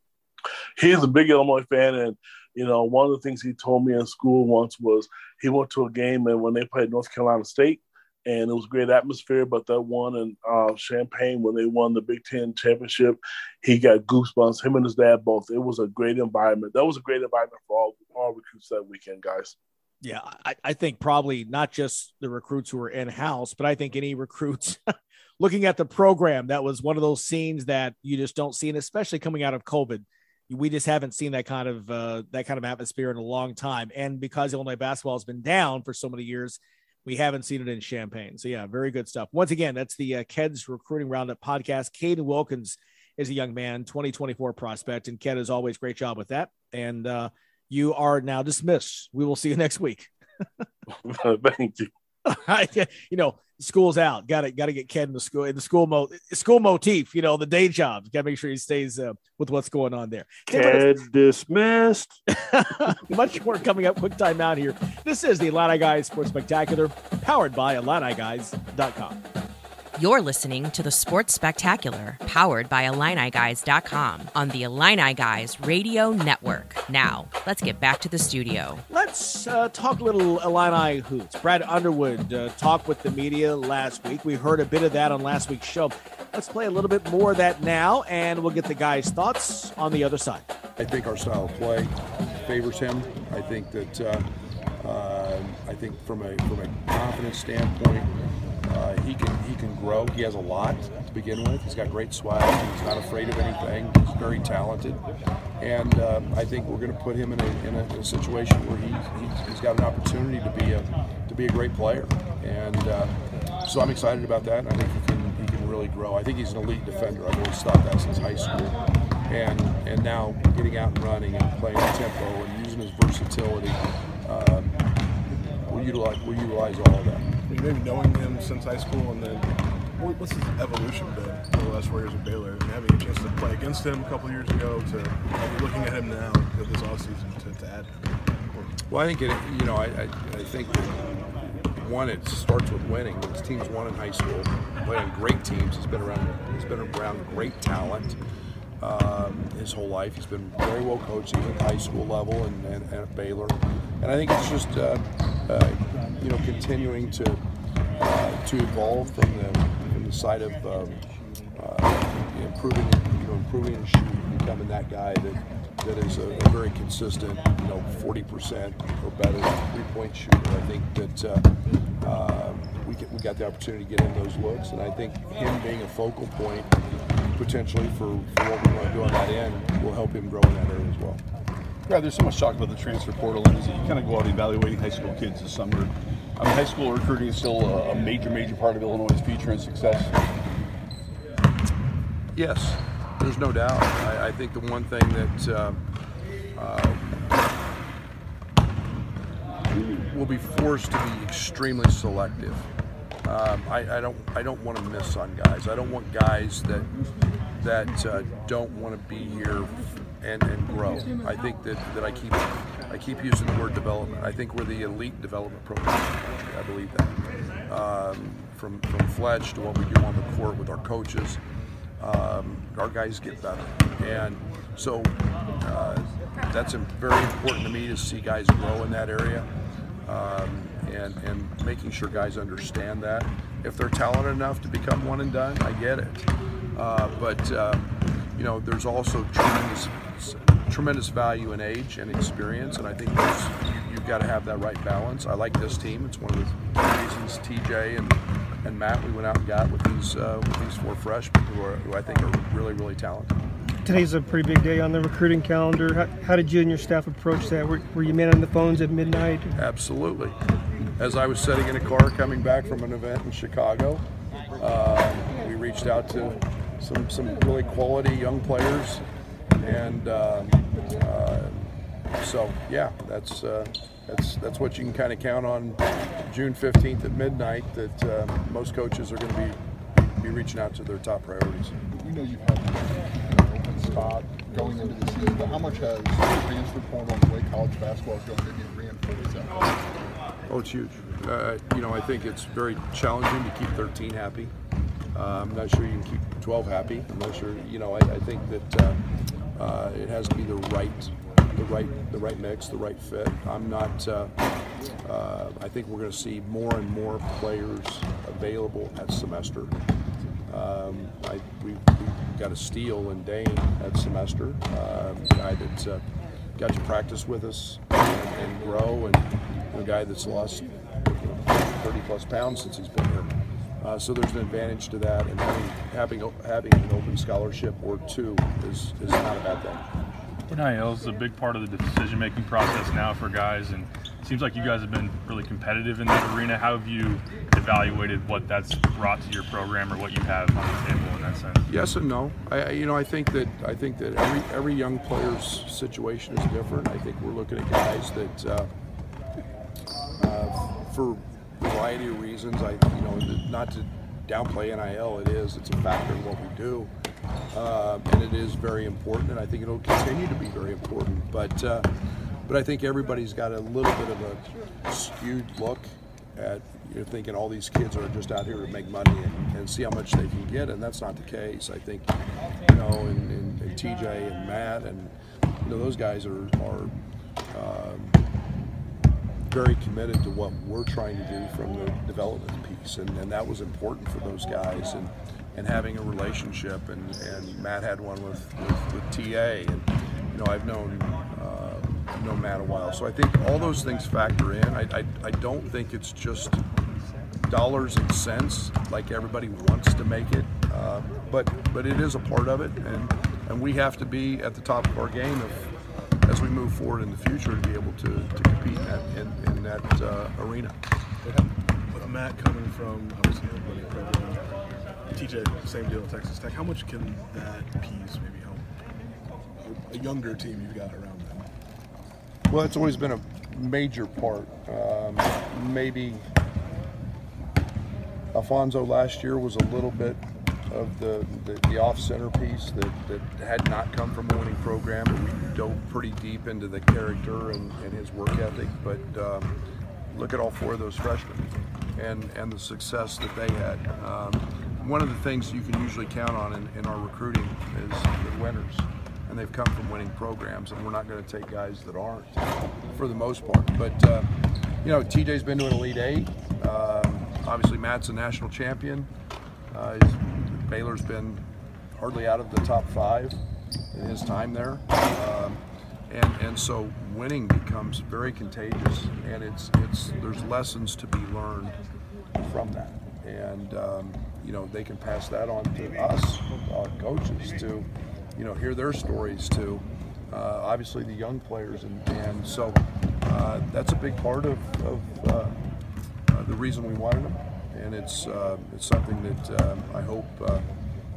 He's a big Illinois fan, and you know, one of the things he told me in school once was he went to a game and when they played North Carolina State, and it was a great atmosphere. But that one in uh, Champaign when they won the Big Ten championship, he got goosebumps. Him and his dad both. It was a great environment. That was a great environment for all all recruits that weekend, guys. Yeah, I, I think probably not just the recruits who were in house, but I think any recruits *laughs* looking at the program that was one of those scenes that you just don't see, and especially coming out of COVID we just haven't seen that kind of uh, that kind of atmosphere in a long time. And because Illinois basketball has been down for so many years, we haven't seen it in Champaign. So yeah, very good stuff. Once again, that's the uh, Ked's Recruiting Roundup podcast. Caden Wilkins is a young man, 2024 prospect, and Ked is always great job with that. And uh, you are now dismissed. We will see you next week. *laughs* *laughs* Thank you. *laughs* you know, school's out. Got to got to get Ken in the school in the school mo school motif. You know, the day jobs. Got to make sure he stays uh, with what's going on there. Ken dismissed. Much more coming up. Quick time out here. This is the Illini Guys Sports Spectacular, powered by IlliniGuys.com. You're listening to the Sports Spectacular, powered by IlliniGuys.com on the Illini Guys Radio Network. Now, let's get back to the studio. Let's uh, talk a little Illini hoots. Brad Underwood uh, talked with the media last week. We heard a bit of that on last week's show. Let's play a little bit more of that now, and we'll get the guys' thoughts on the other side. I think our style of play favors him. I think that uh, uh I think from a from a confidence standpoint, uh, he can he can grow. He has a lot to begin with. He's got great swag. He's not afraid of anything. He's very talented, and uh, I think we're going to put him in a, in a, in a situation where he, he's got an opportunity to be a to be a great player. And uh, so I'm excited about that. I think he can he can really grow. I think he's an elite defender. I've always thought that since high school. and and now getting out and running and playing tempo and using his versatility. Um, we'll utilize we'll utilize all of that. Maybe knowing him since high school, and then what's his evolution been over the last four years of Baylor? And having a chance to play against him a couple years ago, to looking at him now you this offseason to, to add. Well, I think it, you know, I, I, I think one, it starts with winning. His team's won in high school, played on great teams. He's been around, he's been around great talent um, his whole life. He's been very well coached, even at high school level and, and, and at Baylor. And I think it's just, uh, uh, you know, continuing to uh, to evolve from the from the side of um, uh, improving, you know, improving his shooting, becoming that guy that that is a, a very consistent, you know, 40% or better three-point shooter. I think that uh, uh, we get, we got the opportunity to get in those looks, and I think him being a focal point potentially for, for what we want to do on that end will help him grow in that area as well. Yeah, there's so much talk about the transfer portal, and as you kind of go out evaluating high school kids this summer, I mean, high school recruiting is still a, a major, major part of Illinois' future and success. Yes, there's no doubt. I, I think the one thing that uh, uh, we'll be forced to be extremely selective. Um, I, I don't I don't want to miss on guys. I don't want guys that that uh, don't want to be here and, and grow. I think that, that I keep I keep using the word development. I think we're the elite development program. I believe that. Um, from from Fletch to what we do on the court with our coaches, um, our guys get better, and so uh, that's very important to me to see guys grow in that area. Um, and, and making sure guys understand that. If they're talented enough to become one and done, I get it. Uh, but um, you know, there's also tremendous tremendous value in age and experience, and I think you, you've got to have that right balance. I like this team. It's one of the reasons TJ and, and Matt we went out and got with these uh, with these four freshmen who, are, who I think are really really talented. Today's a pretty big day on the recruiting calendar. How, how did you and your staff approach that? Were, were you man on the phones at midnight? Absolutely. As I was sitting in a car coming back from an event in Chicago, uh, we reached out to some, some really quality young players. And um, uh, so, yeah, that's, uh, that's, that's what you can kind of count on June 15th at midnight that uh, most coaches are going to be, be reaching out to their top priorities. We know you've had an open spot going into the season, but how much has the transfer portal and the way college basketball is going maybe reinforced that? Oh, it's huge. Uh, you know, I think it's very challenging to keep 13 happy. Uh, I'm not sure you can keep 12 happy. I'm not sure. You know, I, I think that uh, uh, it has to be the right, the right, the right mix, the right fit. I'm not. Uh, uh, I think we're going to see more and more players available at semester. Um, I, we, we got a steal in Dain that semester, um, a guy that uh, got to practice with us and, and grow, and a guy that's lost you know, 30 plus pounds since he's been here. Uh, so there's an advantage to that, and having having having an open scholarship or two is is not a bad thing. NIL is a big part of the decision-making process now for guys, and seems like you guys have been really competitive in that arena. How have you evaluated what that's brought to your program, or what you have on the table in that sense? Yes and no. I, you know, I think that I think that every every young player's situation is different. I think we're looking at guys that, uh, uh, for variety of reasons, I you know, not to downplay NIL, it is it's a factor in what we do, uh, and it is very important, and I think it'll continue to be very important. But uh, but I think everybody's got a little bit of a skewed look at you're thinking all these kids are just out here to make money and, and see how much they can get, and that's not the case. I think, you know, and, and, and TJ and Matt and you know those guys are are um, very committed to what we're trying to do from the development piece, and, and that was important for those guys, and and having a relationship, and, and Matt had one with, with, with TA, and you know I've known uh, known matter while, so I think all those things factor in. I, I, I don't think it's just dollars and cents like everybody wants to make it, uh, but but it is a part of it, and and we have to be at the top of our game if as we move forward in the future to be able to, to compete in that, in, in that uh, arena. With Matt coming from obviously program, TJ, same deal Texas Tech. How much can that piece maybe help a younger team you've got around them? Well, it's always been a major part. Um, maybe Alfonso last year was a little bit of the, the, the off center piece that, that had not come from a winning program. We dove pretty deep into the character and, and his work ethic, but um, look at all four of those freshmen and, and the success that they had. Um, one of the things you can usually count on in, in our recruiting is the winners. And they've come from winning programs, and we're not going to take guys that aren't for the most part. But, uh, you know, TJ's been to an Elite Eight. Um, obviously, Matt's a national champion. Uh, Baylor's been hardly out of the top five in his time there. Um, and, and so winning becomes very contagious, and it's, it's, there's lessons to be learned from that. And, um, you know, they can pass that on to us, our coaches, to, you know, hear their stories too. uh, obviously the young players. And, and so uh, that's a big part of, of uh, uh the reason we wanted them. And it's, uh, it's something that um, I hope uh,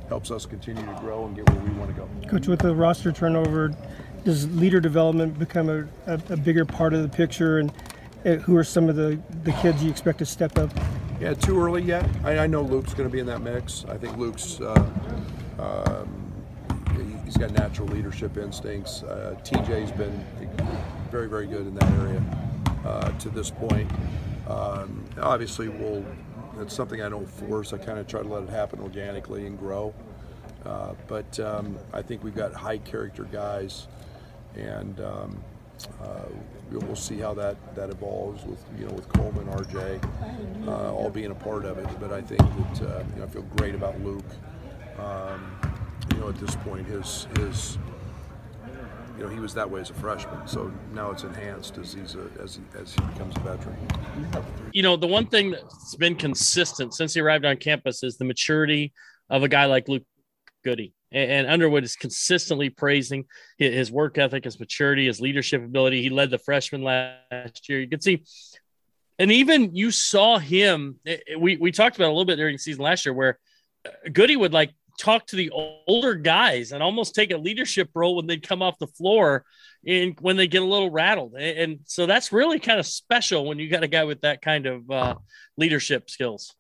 helps us continue to grow and get where we want to go. Coach, with the roster turnover, does leader development become a, a, a bigger part of the picture? And who are some of the, the kids you expect to step up? Yeah, too early yet. I, I know Luke's going to be in that mix. I think Luke's uh, um, he's got natural leadership instincts. Uh, TJ's been very, very good in that area uh, to this point. Um, obviously, we'll. It's something I don't force. I kind of try to let it happen organically and grow. Uh, but um, I think we've got high character guys, and um, uh, we'll see how that, that evolves with you know with Coleman, RJ, uh, all being a part of it. But I think that uh, you know I feel great about Luke. Um, you know at this point his his you know he was that way as a freshman, so now it's enhanced as he's a, as he, as he becomes a veteran. You know the one thing that's been consistent since he arrived on campus is the maturity of a guy like Luke Goody. and Underwood is consistently praising his work ethic, his maturity, his leadership ability. He led the freshman last year. You can see, and even you saw him. Eh, eh, we we talked about a little bit during the season last year where uh, Goody would like talk to the older guys and almost take a leadership role when they'd come off the floor and when they get a little rattled. And so that's really kind of special when you got a guy with that kind of uh, leadership skills.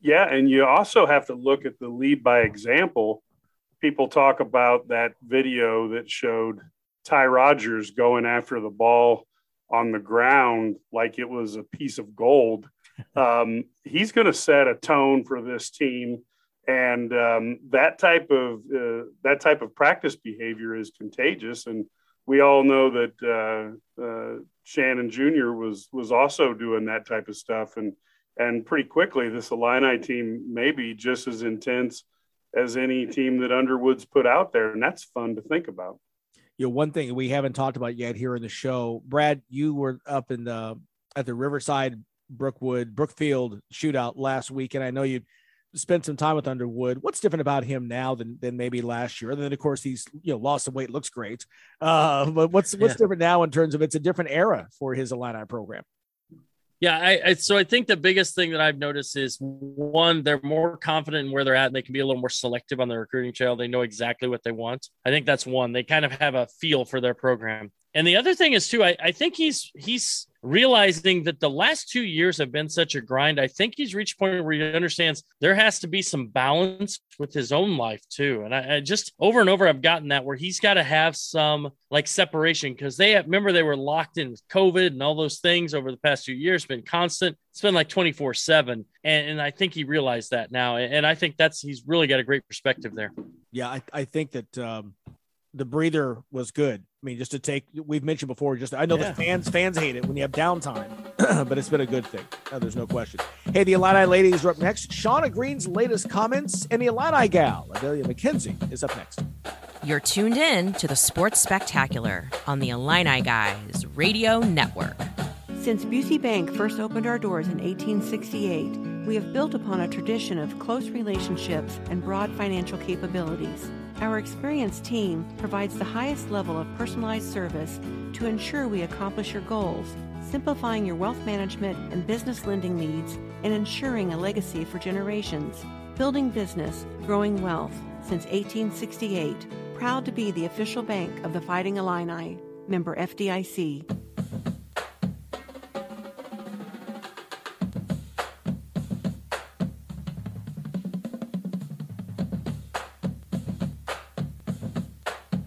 Yeah, and you also have to look at the lead by example people talk about that video that showed Ty Rodgers going after the ball on the ground like it was a piece of gold. *laughs* Um, he's going to set a tone for this team, and um, that type of uh, that type of practice behavior is contagious. And we all know that uh, uh, Shannon Jr. was was also doing that type of stuff, and and pretty quickly this Illini team may be just as intense as any team that Underwood's put out there, and that's fun to think about. You know, one thing we haven't talked about yet here in the show, Brad, you were up in the at the Riverside Brookwood Brookfield shootout last week, and I know you spent some time with Underwood. What's different about him now than than maybe last year? And then, of course, he's you know lost some weight, looks great. Uh, but what's what's yeah. different now in terms of it's a different era for his Illini program? Yeah, I, I, so I think the biggest thing that I've noticed is one, they're more confident in where they're at, and they can be a little more selective on the recruiting trail. They know exactly what they want. I think that's one. They kind of have a feel for their program. And the other thing is too, I, I think he's he's realizing that the last two years have been such a grind. I think he's reached a point where he understands there has to be some balance with his own life too. And I, I just over and over I've gotten that where he's got to have some like separation because they have, remember they were locked in with COVID and all those things over the past few years, been constant. It's been like 24 seven. And, I think he realized that now. And I think that's, he's really got a great perspective there. Yeah. I, I think that, um, the breather was good. I mean, just to take, we've mentioned before, just I know yeah. the fans fans hate it when you have downtime, *clears throat* but it's been a good thing. No, there's no question. Hey, the Illini ladies are up next. Shauna Green's latest comments, and the Illini gal, Adalia McKenzie, is up next. You're tuned in to the Sports Spectacular on the Illini Guys Radio Network. Since Busey Bank first opened our doors in 1868, we have built upon a tradition of close relationships and broad financial capabilities. Our experienced team provides the highest level of personalized service to ensure we accomplish your goals, simplifying your wealth management and business lending needs and ensuring a legacy for generations. Building business, growing wealth since 1868 proud to be the official bank of the Fighting Illini, member FDIC.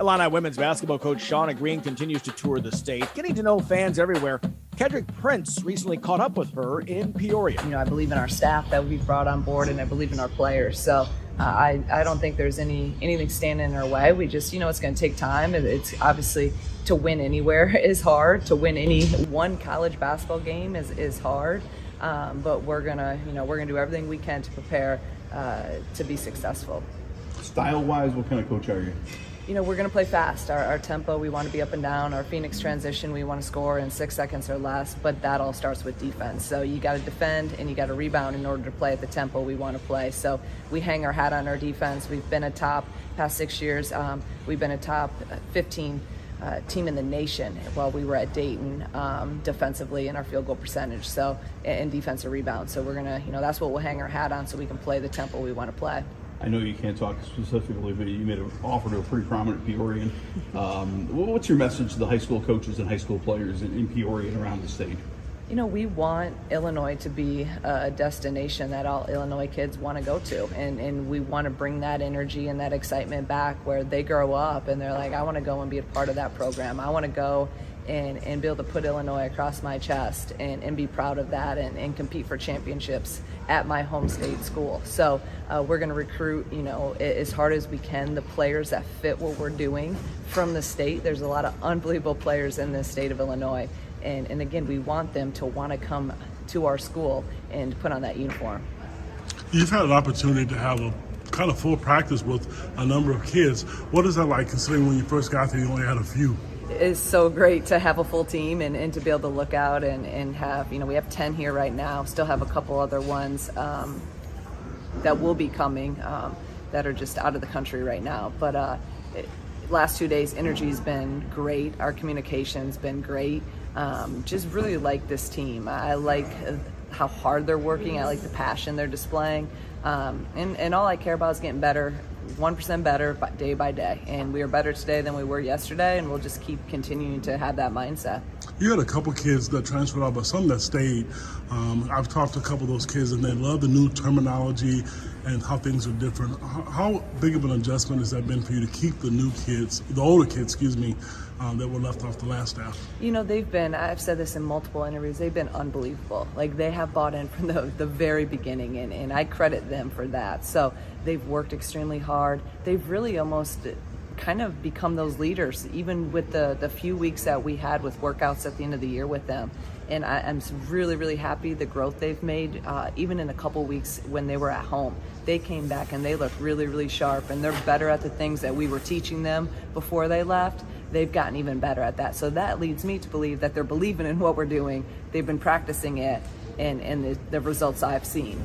Illini women's basketball coach Shauna Green continues to tour the state, getting to know fans everywhere. Kendrick Prince recently caught up with her in Peoria. You know, I believe in our staff that we've brought on board, and I believe in our players. So uh, I, I don't think there's any anything standing in our way. We just, you know, it's going to take time. It's obviously to win anywhere *laughs* is hard. To win any one college basketball game is is hard. Um, but we're gonna, you know, we're gonna do everything we can to prepare uh, to be successful. Style-wise, what kind of coach are you? You know, we're going to play fast. Our, our, tempo, we want to be up and down. Our Phoenix transition, we want to score in six seconds or less, but that all starts with defense. So you got to defend and you got to rebound in order to play at the tempo we want to play. So we hang our hat on our defense. We've been a top, past six years, um, we've been a top 15 uh, team in the nation while we were at Dayton um, defensively in our field goal percentage. So, and defensive rebound. So we're going to, you know, that's what we'll hang our hat on so we can play the tempo we want to play. I know you can't talk specifically, but you made an offer to a pretty prominent Peorian. Um, what's your message to the high school coaches and high school players in, in Peoria and around the state? You know, we want Illinois to be a destination that all Illinois kids want to go to. And, and we want to bring that energy and that excitement back where they grow up and they're like, I want to go and be a part of that program. I want to go and, and be able to put Illinois across my chest and, and be proud of that and, and compete for championships at my home state school. So uh, we're going to recruit, you know, as hard as we can the players that fit what we're doing from the state. There's a lot of unbelievable players in the state of Illinois. And, and again, we want them to want to come to our school and put on that uniform. You've had an opportunity to have a kind of full practice with a number of kids. What is that like considering when you first got there, you only had a few? Is so great to have a full team and, and to be able to look out and, and have, you know, we have 10 here right now, still have a couple other ones um, that will be coming um, that are just out of the country right now. But uh, it, last two days, energy's been great. Our communication's been great. Um, just really like this team. I like how hard they're working. I like the passion they're displaying. Um, and, and all I care about is getting better 1% better day by day. And we are better today than we were yesterday, and we'll just keep continuing to have that mindset. You had a couple kids that transferred out, but some that stayed. Um, I've talked to a couple of those kids, and they love the new terminology and how things are different. How big of an adjustment has that been for you to keep the new kids, the older kids, excuse me, um, that were left off the last staff? You know, they've been, I've said this in multiple interviews, they've been unbelievable. Like, they have bought in from the, the very beginning, and, and I credit them for that. So, they've worked extremely hard. They've really almost kind of become those leaders, even with the, the few weeks that we had with workouts at the end of the year with them. And I, am really, really happy the growth they've made, uh, even in a couple weeks when they were at home. They came back and they look really, really sharp, and they're better at the things that we were teaching them before they left. They've gotten even better at that. So that leads me to believe that they're believing in what we're doing. They've been practicing it, and, and the, the results I've seen.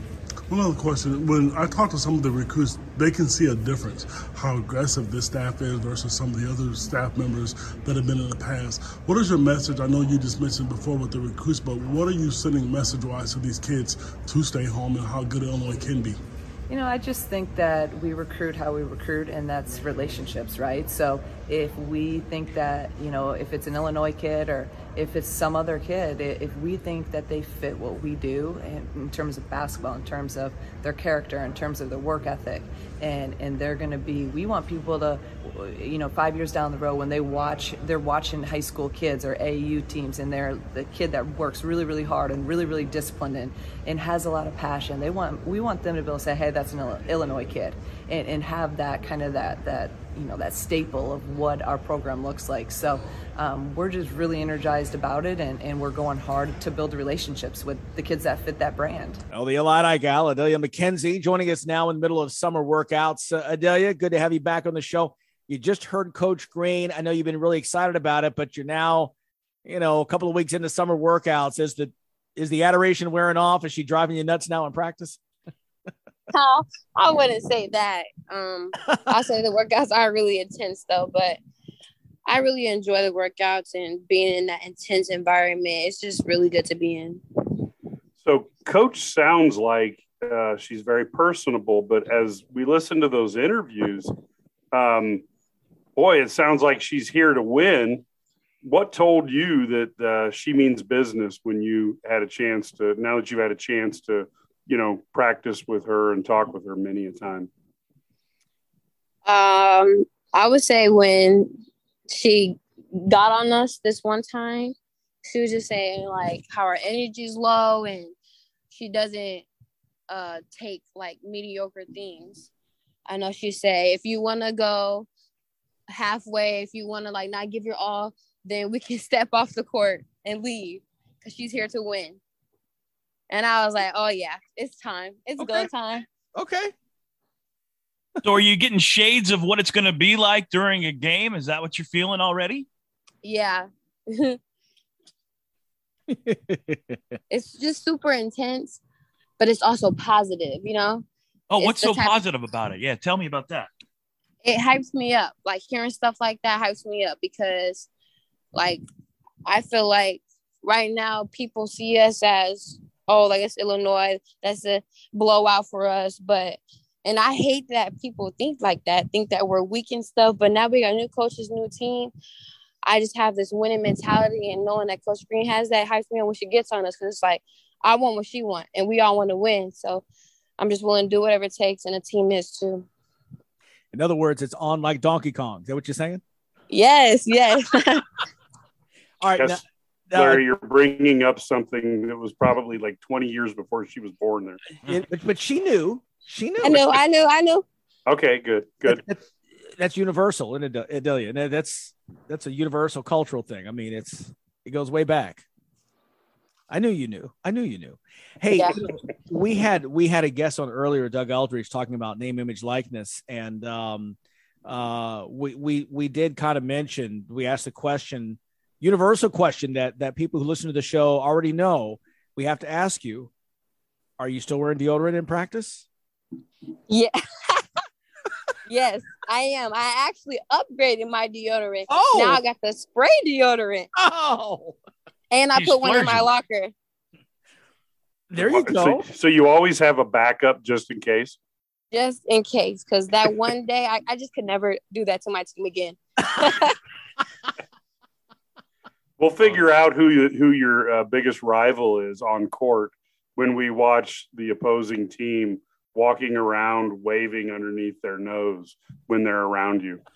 One other question. When I talk to some of the recruits, they can see a difference how aggressive this staff is versus some of the other staff members that have been in the past. What is your message? I know you just mentioned before with the recruits, but what are you sending message wise to these kids to stay home and how good Illinois can be? You know, I just think that we recruit how we recruit, and that's relationships, right? So if we think that, you know, if it's an Illinois kid or if it's some other kid, if we think that they fit what we do in, terms of basketball, in terms of their character, in terms of their work ethic, and and they're going to be, we want people to, you know, five years down the road when they watch, they're watching high school kids or AAU teams, and they're the kid that works really, really hard and really, really disciplined and, and has a lot of passion. They want, we want them to be able to say, hey, that's an Illinois kid, and, and have that kind of that that you know that staple of what our program looks like. So um, we're just really energized about it, and, and we're going hard to build relationships with the kids that fit that brand. Oh, the Illini gal, Adalia McKenzie, joining us now in the middle of summer workouts. Uh, Adalia, good to have you back on the show. You just heard Coach Green. I know you've been really excited about it, but you're now, you know, a couple of weeks into summer workouts. Is the is the adoration wearing off? Is she driving you nuts now in practice? I wouldn't say that. Um, I'll say the workouts are really intense though, but I really enjoy the workouts and being in that intense environment. It's just really good to be in. So, coach sounds like uh, she's very personable, but as we listen to those interviews, um, boy, it sounds like she's here to win. What told you that uh, she means business when you had a chance to? Now that you've had a chance to, you know, practice with her and talk with her many a time. Um, I would say when she got on us this one time, she was just saying like how her energy's low and she doesn't uh take like mediocre things. I know she say if you want to go halfway, if you want to like not give your all, then we can *laughs* step off the court and leave because she's here to win. And I was like, oh yeah, it's time. It's Okay. go time. Okay. So are you getting shades of what it's going to be like during a game? Is that what you're feeling already? Yeah. *laughs* *laughs* it's just super intense, but it's also positive, you know? Oh, It's what's so type- positive about it? Yeah, tell me about that. It hypes me up. Like hearing stuff like that hypes me up because like I feel like right now people see us as oh like it's Illinois, that's a blowout for us. But and I hate that people think like that, think that we're weak and stuff. But now we got new coaches, new team. I just have this winning mentality and knowing that Coach Green has that hypes me up when she gets on us because it's like I want what she want and we all want to win. So I'm just willing to do whatever it takes and the team is too. In other words, it's on like Donkey Kong. Is that what you're saying? Yes, yes. *laughs* All right. Yes, now- Larry, you're bringing up something that was probably like 20 years before she was born there. It- but, but she knew. She knew. I know. I know. I know. Okay, good, good. That's universal in Adalia. And that's that's a universal cultural thing. I mean, it's it goes way back. I knew you knew. I knew you knew. Hey, Yeah. *laughs* we had we had a guest on earlier, Doug Aldridge, talking about name, image, likeness, and um, uh, we we we did kind of mention. We asked the question, universal question that that people who listen to the show already know. We have to ask you: Are you still wearing deodorant in practice? Yeah. *laughs* yes, I am. I actually upgraded my deodorant. Oh. Now I got the spray deodorant. Oh. And I You put one in my locker. There you go. So, so you always have a backup just in case. Just in case, because that one day I, I just could never do that to my team again. *laughs* *laughs* We'll figure out who you, who your uh, biggest rival is on court when we watch the opposing team walking around waving underneath their nose when they're around you. *laughs*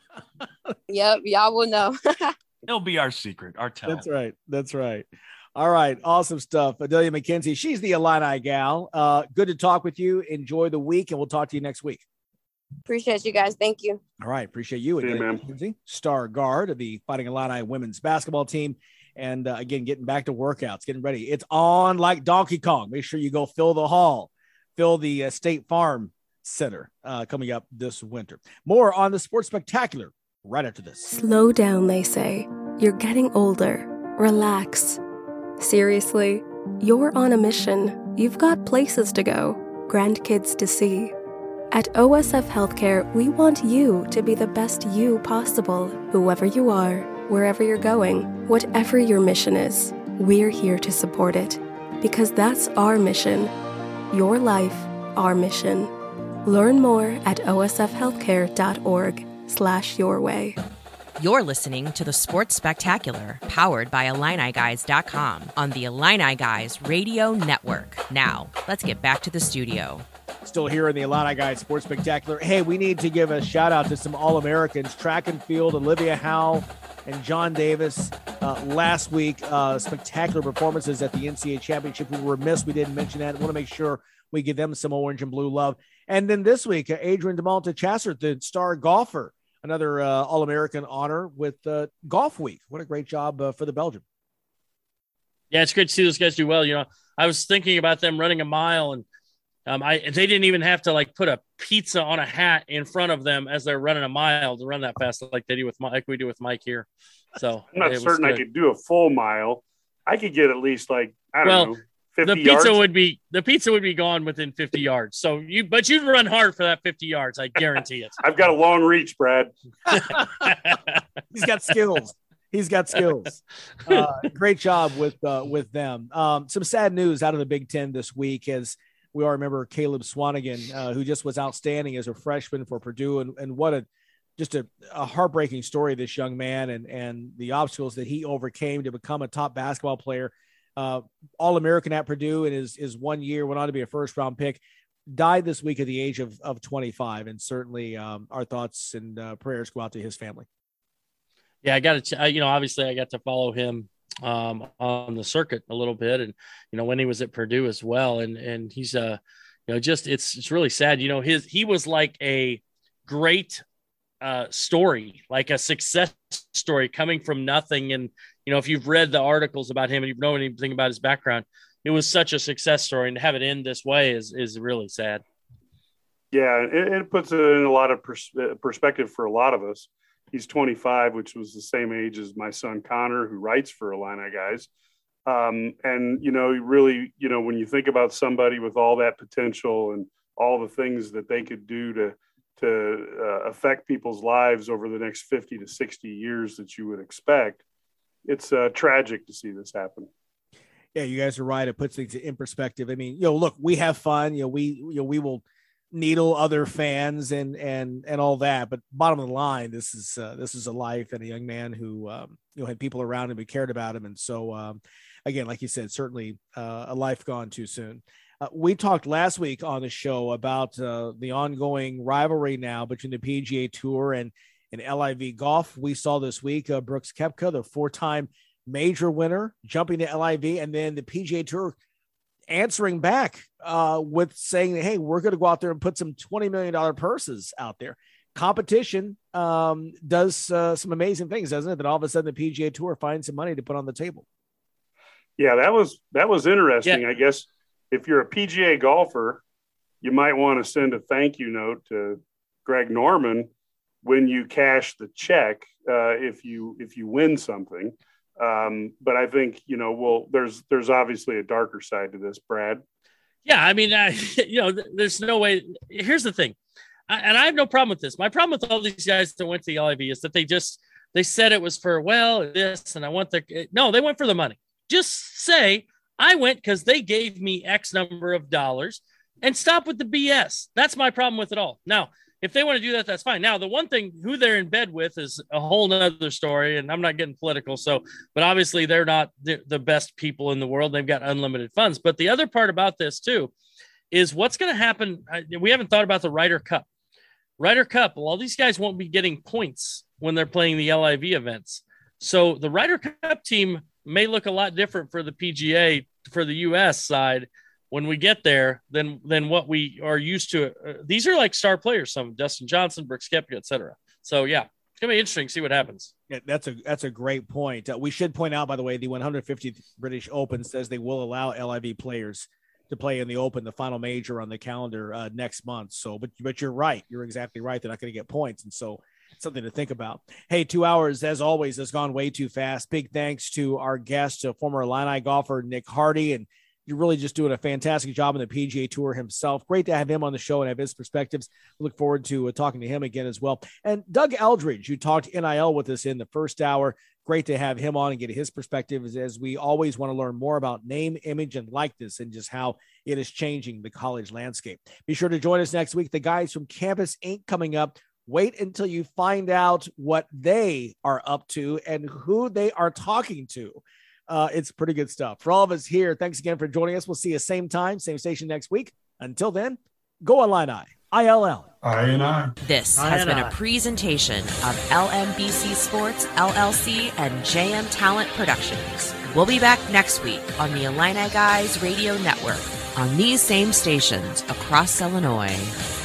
Yep, y'all will know. *laughs* It'll be our secret, our tell. That's right. That's right. All right. Awesome stuff. Adalia McKenzie, she's the Illini gal. Uh, good to talk with you. Enjoy the week, and we'll talk to you next week. Appreciate you guys. Thank you. All right. Appreciate you. See you, Adalia man. McKenzie, star guard of the Fighting Illini women's basketball team. And uh, again, getting back to workouts, getting ready. It's on like Donkey Kong. Make sure you go fill the hall, fill the uh, State Farm Center uh, coming up this winter. More on the Sports Spectacular right after this. Slow down, they say. You're getting older. Relax. Seriously, you're on a mission. You've got places to go, grandkids to see. At OSF Healthcare, we want you to be the best you possible, whoever you are, wherever you're going, whatever your mission is. We're here to support it because that's our mission. Your life, our mission. Learn more at osfhealthcare.org slash your way. You're listening to the Sports Spectacular, powered by IlliniGuys.com on the Illini Guys Radio Network. Now, let's get back to the studio. Still here in the Illini Guys Sports Spectacular. Hey, we need to give a shout out to some All Americans, track and field, Olivia Howe and John Davis. Uh, last week, uh, spectacular performances at the NCAA Championship. We were remiss we didn't mention that. want to make sure we give them some orange and blue love. And then this week, uh, Adrien Dumont de Chassart, the star golfer, another uh, All American honor with Golf Week. What a great job uh, for the Belgian. Yeah, it's great to see those guys do well. You know, I was thinking about them running a mile, and um, I they didn't even have to like put a pizza on a hat in front of them as they're running a mile to run that fast, like they do with Mike, like we do with Mike here. So I'm not it was certain I could do a full mile. I could get at least like I don't Well, know, 50 the pizza yards. would be the pizza would be gone within 50 yards. So you, but you'd run hard for that 50 yards. I guarantee it. I've got a long reach, Brad. *laughs* He's got skills. He's got skills. Uh, great job with uh, with them. Um, some sad news out of the Big Ten this week, as we all remember Caleb Swanigan, uh, who just was outstanding as a freshman for Purdue, and, and what a just a, a heartbreaking story. This young man and and the obstacles that he overcame to become a top basketball player, uh, All American at Purdue in his his one year, went on to be a first round pick. Died this week at the age of, of 25, and certainly um, our thoughts and uh, prayers go out to his family. Yeah, I got to, you know, obviously I got to follow him um, on the circuit a little bit, and you know when he was at Purdue as well, and and he's uh, you know, just it's it's really sad. You know, his he was like a great uh, story, like a success story coming from nothing. And, you know, if you've read the articles about him and you know anything about his background, it was such a success story. And to have it end this way is, is really sad. Yeah. It, it puts it in a lot of pers- perspective for a lot of us. He's 25, which was the same age as my son Connor, who writes for Illini guys. Um, and, you know, really, you know, when you think about somebody with all that potential and all the things that they could do to, to uh, affect people's lives over the next 50 to 60 years that you would expect, it's uh, tragic to see this happen. Yeah, you guys are right. It puts things in perspective. I mean, you know, look, we have fun. You know, we you know we will needle other fans and and and all that. But bottom of the line, this is uh, this is a life and a young man who um, you know had people around him who cared about him, and so um, again, like you said, certainly uh, a life gone too soon. Uh, we talked last week on the show about uh, the ongoing rivalry now between the PGA Tour and, and LIV Golf. We saw this week uh, Brooks Koepka, the four time major winner, jumping to LIV, and then the PGA Tour answering back uh, with saying, hey, we're going to go out there and put some $20 million purses out there. Competition um, does uh, some amazing things, doesn't it? That all of a sudden the PGA Tour finds some money to put on the table. Yeah, that was that was interesting. Yeah. I guess if you're a PGA golfer, you might want to send a thank you note to Greg Norman when you cash the check uh, if you if you win something. Um, but I think you know, well, there's there's obviously a darker side to this, Brad. Yeah, I mean, I, *laughs* you know, there's no way. Here's the thing, I, and I have no problem with this. My problem with all these guys that went to the LIV is that they just they said it was for well this, and I want the eh, no, they went for the money. Just say I went because they gave me X number of dollars and stop with the BS. That's my problem with it all. Now, if they want to do that, that's fine. Now, the one thing who they're in bed with is a whole nother story, and I'm not getting political. So, but obviously, they're not the, the best people in the world. They've got unlimited funds. But the other part about this, too, is what's going to happen. We haven't thought about the Ryder Cup. Ryder Cup, well, all these guys won't be getting points when they're playing the LIV events. So, the Ryder Cup team may look a lot different for the PGA for the US side when we get there than than what we are used to. Uh, these are like star players, some Dustin Johnson, Brooks Koepka, etc. So yeah, it's gonna be interesting to see what happens. Yeah, that's a that's a great point. Uh, we should point out, by the way, the 150th British Open says they will allow LIV players to play in the Open, the final major on the calendar uh, next month. So, but but you're right. You're exactly right. They're not going to get points, and so something to think about. Hey, two hours, as always, has gone way too fast. Big thanks to our guest, uh, former Illini golfer Nick Hardy, and you're really just doing a fantastic job on the PGA Tour himself. Great to have him on the show and have his perspectives. look forward to uh, talking to him again as well. And Doug Eldridge, you talked NIL with us in the first hour. Great to have him on and get his perspectives as we always want to learn more about name, image, and likeness and just how it is changing the college landscape. Be sure to join us next week. The guys from Campus Ink coming up Wait until you find out what they are up to and who they are talking to. Uh, it's pretty good stuff. For all of us here, thanks again for joining us. We'll see you same time, same station next week. Until then, go Illini. ILL. I and I. This has been a presentation of LMBC Sports, LLC, and JM Talent Productions. We'll be back next week on the Illini Guys Radio Network on these same stations across Illinois.